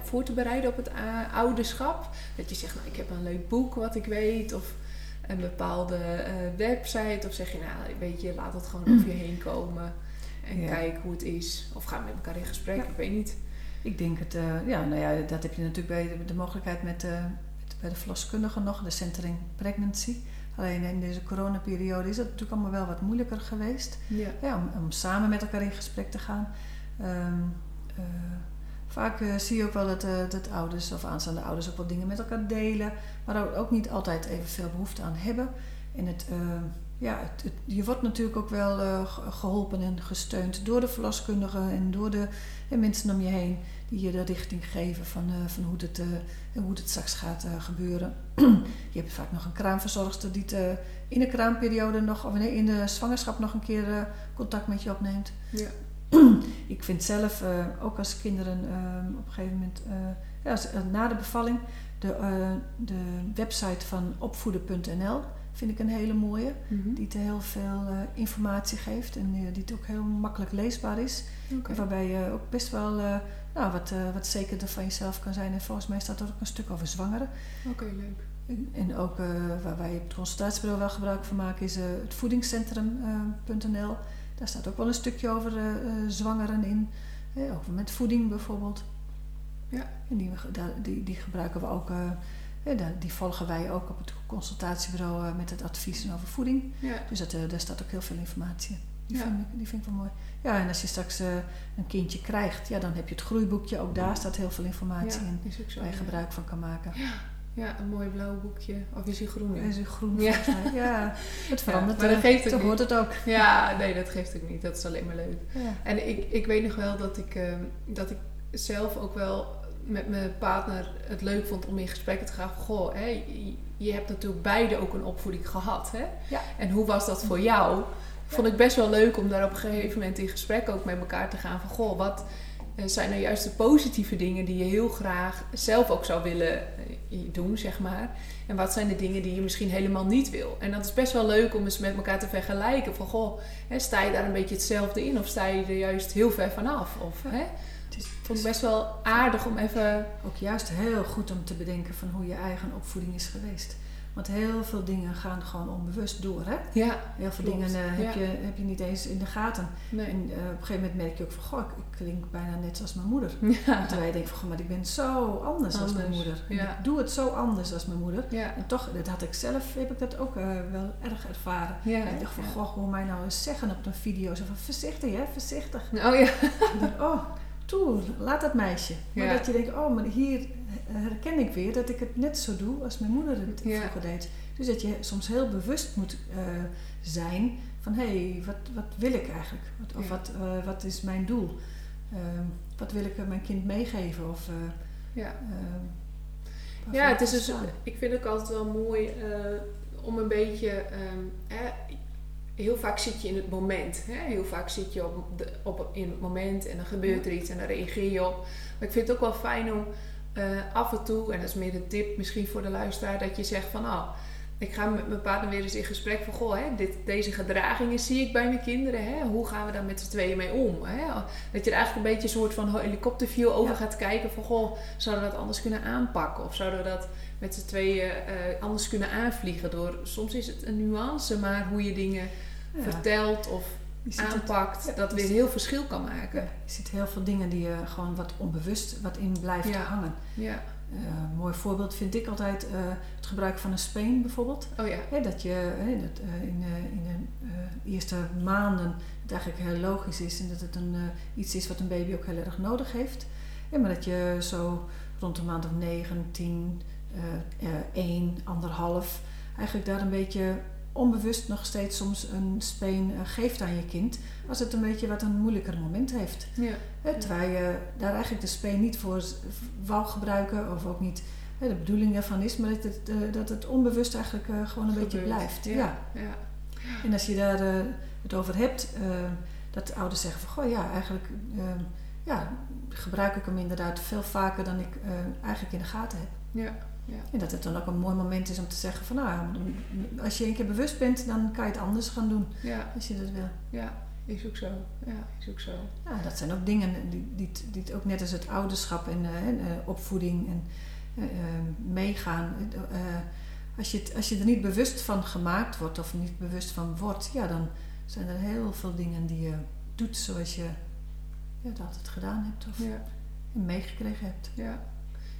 voor te bereiden op het ouderschap? Dat je zegt, nou, ik heb een leuk boek wat ik weet, of een bepaalde eh, website, of zeg je, nou, weet je, laat het gewoon over je heen komen en Ja. kijk hoe het is. Of ga met elkaar in gesprek, Ja. ik weet niet. Ik denk het, eh, ja, nou ja, dat heb je natuurlijk bij de, de mogelijkheid met, eh, met- bij de verloskundige nog, de centering pregnancy. Alleen in deze coronaperiode is dat natuurlijk allemaal wel wat moeilijker geweest. Ja. Ja, om, om samen met elkaar in gesprek te gaan. Ehm, eh, vaak zie je ook wel dat, dat ouders of aanstaande ouders ook wel dingen met elkaar delen, maar ook, niet altijd evenveel behoefte aan hebben. En het, ja, het, het- je wordt natuurlijk ook wel eh, ge- geholpen en gesteund door de verloskundigen en door de en mensen om je heen die je de richting geven van, eh, van hoe, het, eh, hoe het straks gaat eh, gebeuren. je hebt vaak nog een kraamverzorgster die het, in de kraamperiode nog, of nee, in de zwangerschap nog een keer contact met je opneemt. Ja. Ik vind zelf, ook als kinderen eh, op een gegeven moment, ja, na de bevalling, de, de website van opvoeden.nl vind ik een hele mooie. Mhm. Die te heel veel eh, informatie geeft en eh, die het ook heel makkelijk leesbaar is. En Waarbij je ook best wel eh, nou, wat, wat zekerder van jezelf kan zijn. En volgens mij staat er ook een stuk over zwangeren. Oké, leuk. En- ook waar wij op het consultatiebureau wel gebruik van maken is het voedingscentrum.nl. Daar staat ook wel een stukje over zwangeren in. Over met voeding bijvoorbeeld. Ja. En die, die, die gebruiken we ook. Die volgen wij ook op het consultatiebureau eh, met het advies over voeding. Ja. Dus dat, eh, daar staat ook heel veel informatie in. Die, Ja. vind ik, die vind ik wel mooi. Ja, en als je straks eh, een kindje krijgt, ja, dan heb je het groeiboekje. Ook daar staat heel veel informatie in is ook zo. waar je ja. gebruik van kan maken. Ja, een mooi blauw boekje. Of is hij groen? Is een groen Ja. Ja, het verandert. maar dat geeft ook hoort het ook. Ja, nee, dat geeft ook niet. Dat is alleen maar leuk. Ja. En ik, ik weet nog wel dat ik, dat ik zelf ook wel met mijn partner het leuk vond om in gesprekken te gaan. Goh, hè, je, hebt natuurlijk beide ook een opvoeding gehad. Hè? Ja. En hoe was dat voor jou? Vond ik best wel leuk om daar op een gegeven moment in gesprek ook met elkaar te gaan. Van goh, wat, eh, zijn er juist de positieve dingen die je heel graag zelf ook zou willen eh, doen, zeg maar? En wat zijn de dingen die je misschien helemaal niet wil? En dat is best wel leuk om eens met elkaar te vergelijken. Van goh, hè, sta je daar een beetje hetzelfde in of sta je er juist heel ver vanaf? Of, hè? Vond ik best wel aardig om even... Ook juist heel goed om te bedenken van hoe je eigen opvoeding is geweest. Want heel veel dingen gaan gewoon onbewust door. Hè? Ja, heel veel dingen uh, heb, je, heb je niet eens in de gaten. Nee. En uh, op een gegeven moment merk je ook van, goh, ik, ik klink bijna net zoals mijn moeder. Ja. Terwijl je denkt van, goh, maar ik ben zo anders, als mijn moeder. Ja. Ik doe het zo anders als mijn moeder. Ja. En toch, dat had ik zelf, heb ik dat ook uh, wel erg ervaren. Ja, En ik dacht van, goh, hoe mij nou eens zeggen op een video. Zo van, voorzichtig hè, voorzichtig. Oh ja. oh, toe, laat dat meisje. Maar Ja. dat je denkt, oh, maar hier herken ik weer dat ik het net zo doe als mijn moeder het Ja. vroeger deed. Dus dat je soms heel bewust moet eh, zijn van, hé, hey, wat, wat wil ik eigenlijk? Wat, of Ja. wat, eh, wat is mijn doel? Ehm, wat wil ik mijn kind meegeven? Of, eh, ja. ehm, Ja, het is ik dus, ik vind het ook altijd wel mooi om een beetje. ehm, heel vaak zit je in het moment. Hè? Heel vaak zit je op de, op, in het moment en dan gebeurt er iets en dan reageer je op. Maar ik vind het ook wel fijn om eh, af en toe, en dat is meer een tip misschien voor de luisteraar, dat je zegt van oh, ik ga met mijn partner weer eens in gesprek van goh, hè, dit, deze gedragingen zie ik bij mijn kinderen. Hè? Hoe gaan we daar met z'n tweeën mee om? Hè? Dat je er eigenlijk een beetje een soort van helikopterview over Ja. gaat kijken van goh, zouden we dat anders kunnen aanpakken? Of zouden we dat met z'n tweeën eh, anders kunnen aanvliegen? Door, soms is het een nuance, maar hoe je dingen Ja. vertelt of het- aanpakt, ja, dat weer heel verschil kan maken. Ja, je ziet heel veel dingen die je gewoon wat onbewust wat in blijft hangen. Ja. Eh, een mooi voorbeeld vind ik altijd eh, het gebruik van een speen bijvoorbeeld. Oh ja. Dat je dat, in, in de eerste maanden het eigenlijk heel logisch is en dat het een, iets is wat een baby ook heel erg nodig heeft. Ja, maar dat je zo rond de maand of 9, 10, eh, eh, 1, anderhalf, eigenlijk daar een beetje onbewust nog steeds soms een speen eh, geeft aan je kind. Als het een beetje wat een moeilijker moment heeft. Ja. Terwijl je daar eigenlijk de speen niet voor wou gebruiken of ook niet de bedoeling daarvan is, maar dat het, dat het onbewust eigenlijk gewoon een beetje blijft. Ja. Ja. ja. En als je daar het over hebt, dat de ouders zeggen van goh ja, eigenlijk eh, ja, gebruik ik hem inderdaad veel vaker dan ik eigenlijk in de gaten heb. Ja. Ja. En dat het dan ook een mooi moment is om te zeggen van nou, als je een keer bewust bent, dan kan je het anders gaan doen Ja. als je dat wil. Ja. Is ook zo. Ja, is ook zo. Ja, dat zijn ook dingen die, die, het- die het ook net als het ouderschap en, eh, eh, opvoeding en eh, meegaan. als, je het, als je er niet bewust van gemaakt wordt of niet bewust van wordt, ja, dan zijn er heel veel dingen die je doet zoals je ja, het altijd gedaan hebt of Ja. meegekregen hebt. Ja.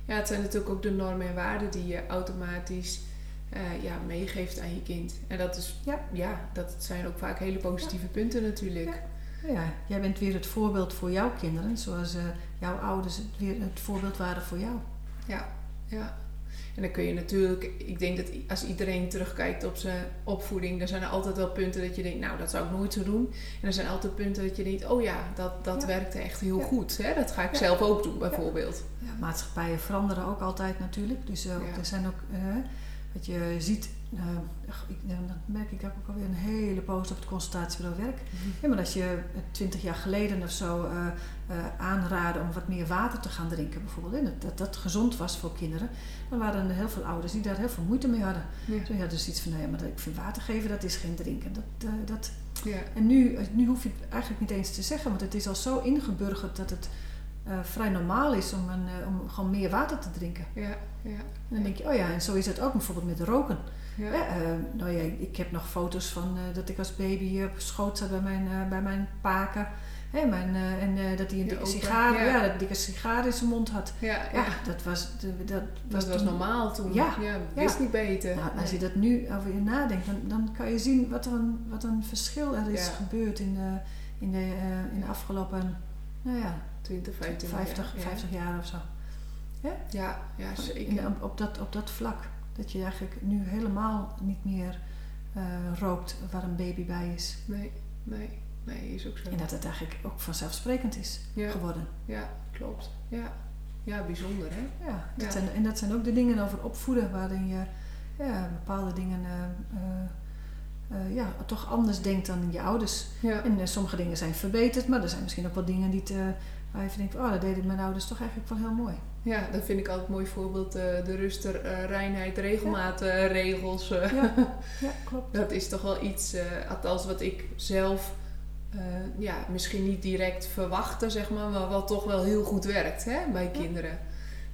Ja, het zijn natuurlijk ook de normen en waarden die je automatisch eh, ja, meegeeft aan je kind. En dat is, Ja. ja, dat zijn ook vaak hele positieve punten natuurlijk. Ja. Ja, jij bent weer het voorbeeld voor jouw kinderen, zoals eh, jouw ouders het weer het voorbeeld waren voor jou. Ja, ja. En dan kun je natuurlijk, ik denk dat als iedereen terugkijkt op zijn opvoeding, dan zijn er altijd wel punten dat je denkt, nou dat zou ik nooit zo doen. En er zijn altijd punten dat je denkt, oh ja, dat, dat Ja. werkte echt heel Ja. goed. Hè? Dat ga ik Ja. zelf ook doen bijvoorbeeld. Ja, maatschappijen veranderen ook altijd natuurlijk. Dus eh, er zijn ook, eh, wat je ziet, eh, ik, nou, dat merk ik ook alweer een hele poos op het consultatiebureau werk. Ja, maar als je twintig jaar geleden of zo eh eh, aanraden om wat meer water te gaan drinken bijvoorbeeld, en dat, dat dat gezond was voor kinderen, dan waren er heel veel ouders die daar heel veel moeite mee hadden. Ja. Zo ja, dus iets van, nou ja, maar ik vind water geven, dat is geen drinken. Dat, eh, dat, Ja. en nu, nu hoef je het eigenlijk niet eens te zeggen, want het is al zo ingeburgerd dat het eh, vrij normaal is om, een, eh, om gewoon meer water te drinken. Ja. Ja. En dan denk je, oh ja, en zo is het ook bijvoorbeeld met roken. Ja. Eh, nou ja, ik heb nog foto's van eh, dat ik als baby op schoot zat bij mijn, eh, bij mijn paken. Hè, mijn, en dat hij een dikke sigaar, ja. ja. dat dikke sigaar in zijn mond had. Ja, dat was, dat Dat was toen- normaal toen. Ja, wist niet beter. Nou, als je dat nu over je nadenkt, dan, dan kan je zien wat een, wat een verschil er is gebeurd in de, in de, in de afgelopen nou ja, 20, 25 50, jaar. 50 jaar of zo. Ja, ja, In- zeker. op, op, dat, op dat vlak. Dat je eigenlijk nu helemaal niet meer eh, rookt waar een baby bij is. Nee, nee, nee, is ook zo. En dat het eigenlijk ook vanzelfsprekend is Ja. geworden. Ja, klopt. Ja, ja bijzonder hè? Ja, dat Ja. Zijn, en dat zijn ook de dingen over opvoeden waarin je ja, bepaalde dingen eh, eh, ja, toch anders denkt dan je ouders. Ja. En sommige dingen zijn verbeterd, maar er zijn misschien ook wel dingen die, te, waar je denkt, oh, dat deden mijn ouders toch eigenlijk wel heel mooi. Ja, dat vind ik altijd een mooi voorbeeld. eh, de rust, de eh, reinheid, regelmaat, eh, regels. Ja, ja klopt. Dat is toch wel iets, althans wat ik zelf ja, misschien niet direct verwachtte, zeg maar, maar wat toch wel heel goed werkt hè, bij kinderen.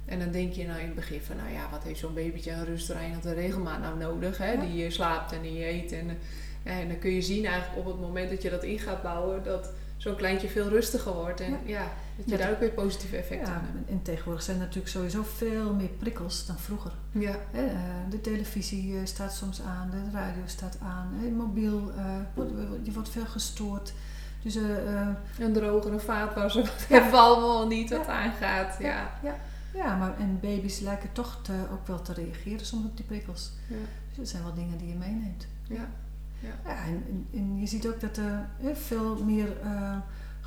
En dan denk je nou in het begin van, nou ja, wat heeft zo'n babytje aan rust, reinheid en regelmaat nou nodig? Hè? Die slaapt en die eet. En, en dan kun je zien eigenlijk op het moment dat je dat in gaat bouwen, dat zo'n kleintje veel rustiger wordt. En Ja. ja, dat je Ja, daar ook weer positieve effecten Ja, aan hebt. en- en tegenwoordig zijn er natuurlijk sowieso veel meer prikkels dan vroeger. Ja, eh, de televisie eh, staat soms aan, de radio staat aan, hè, mobiel, eh, wordt- je wordt veel gestoord. Dus een droger, een vaatwasser, wat hebben we allemaal niet wat Ja. aangaat. Ja. ja, ja, maar en baby's lijken toch te, ook wel te reageren soms op die prikkels. Ja. Dus dat zijn wel dingen die je meeneemt. Ja. Ja, en, en, en je ziet ook dat er veel meer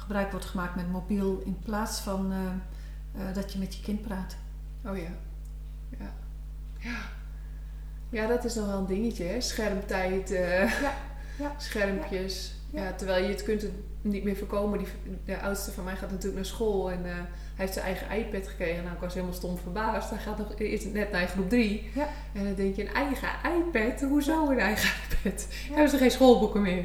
gebruik wordt gemaakt met mobiel in plaats van eh, eh, dat je met je kind praat. Oh ja. Ja. Ja. Ja, dat is nog wel een dingetje, hè? Schermtijd, eh, Ja, ja. schermpjes. Ja. Ja. terwijl je het kunt het niet meer voorkomen. Die, de oudste van mij gaat natuurlijk naar school en hij heeft zijn eigen iPad gekregen. Nou, ik was helemaal stom verbaasd. Hij gaat nog is net naar groep 3. Ja. En dan denk je, een eigen iPad? Hoezo een eigen iPad? Hebben ze geen schoolboeken meer?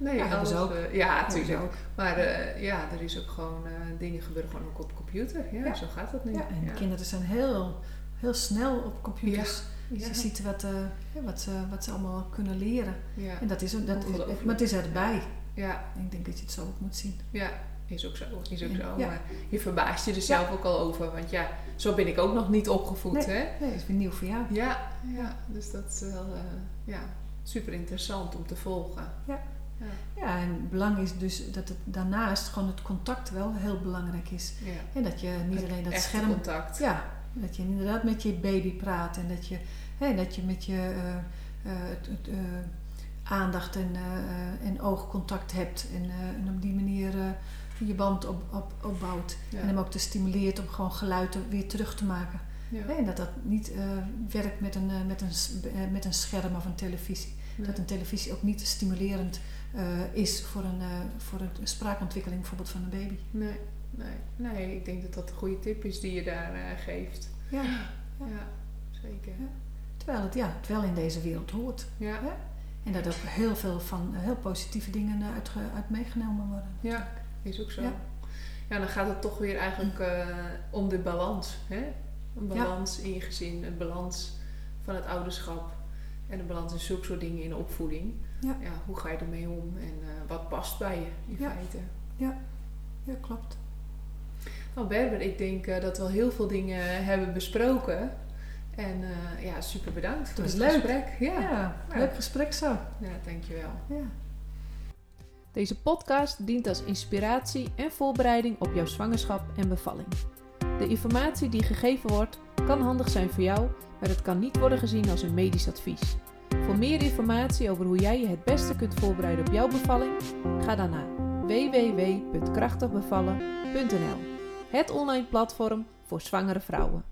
Nee, Ja, ze alles, ook. eh, ja, natuurlijk. ook. Maar eh, ja, er is ook gewoon, eh, dingen gebeuren gewoon ook op computer. Ja, Ja. zo gaat dat nu. Ja, en kinderen zijn heel, heel snel op computers. Ja. Je ziet wat, eh, wat, ze, wat ze allemaal kunnen leren. Ja. En dat is, dat is, maar het is erbij. Ja, ik denk dat je het zo ook moet zien. ja, is ook zo. Is ook Ja. zo. Ja. Maar je verbaast je er zelf ook al over. Want ja, zo ben ik ook nog niet opgevoed, Nee. hè? Nee, dat is weer nieuw voor jou. Ja, ja, dus dat is wel eh, ja, super interessant om te volgen. Ja. Ja. Ja, en belang is dus dat het daarnaast gewoon het contact wel heel belangrijk is. ja. En dat je niet alleen dat scherm... contact. Ja, dat je inderdaad met je baby praat en dat je, hè, dat je met je eh, eh, eh, aandacht en, en oogcontact hebt. En, en op die manier je band op, op, opbouwt. Ja. En hem ook te stimuleert om gewoon geluid weer terug te maken. Ja. En dat dat niet werkt met een, met, een, met een scherm of een televisie. Nee. Dat een televisie ook niet stimulerend eh, is voor een, eh, voor een spraakontwikkeling bijvoorbeeld van een baby. Nee, nee, nee, ik denk dat dat een goede tip is die je daar eh, geeft. Ja. Ja, zeker. Ja. Terwijl het, ja, het wel in deze wereld hoort. Ja, En dat ook heel veel van heel positieve dingen uit, uit meegenomen worden. ja, is ook zo. Ja. Ja, dan gaat het toch weer eigenlijk eh, om de balans. Hè? Een balans in je gezin, een balans van het ouderschap. En een balans in zulke soort dingen in de opvoeding. Ja. hoe ga je ermee om en eh, wat past bij je in Ja. feite. Ja, klopt. Nou Berber, ik denk eh, dat we al heel veel dingen hebben besproken. En eh, ja, super bedankt voor was het leuk. gesprek. Ja, Ja, leuk gesprek zo. ja dankjewel. Ja. Deze podcast dient als inspiratie en voorbereiding op jouw zwangerschap en bevalling. De informatie die gegeven wordt kan handig zijn voor jou, maar het kan niet worden gezien als een medisch advies. Voor meer informatie over hoe jij je het beste kunt voorbereiden op jouw bevalling, ga dan naar www.krachtigbevallen.nl, het online platform voor zwangere vrouwen.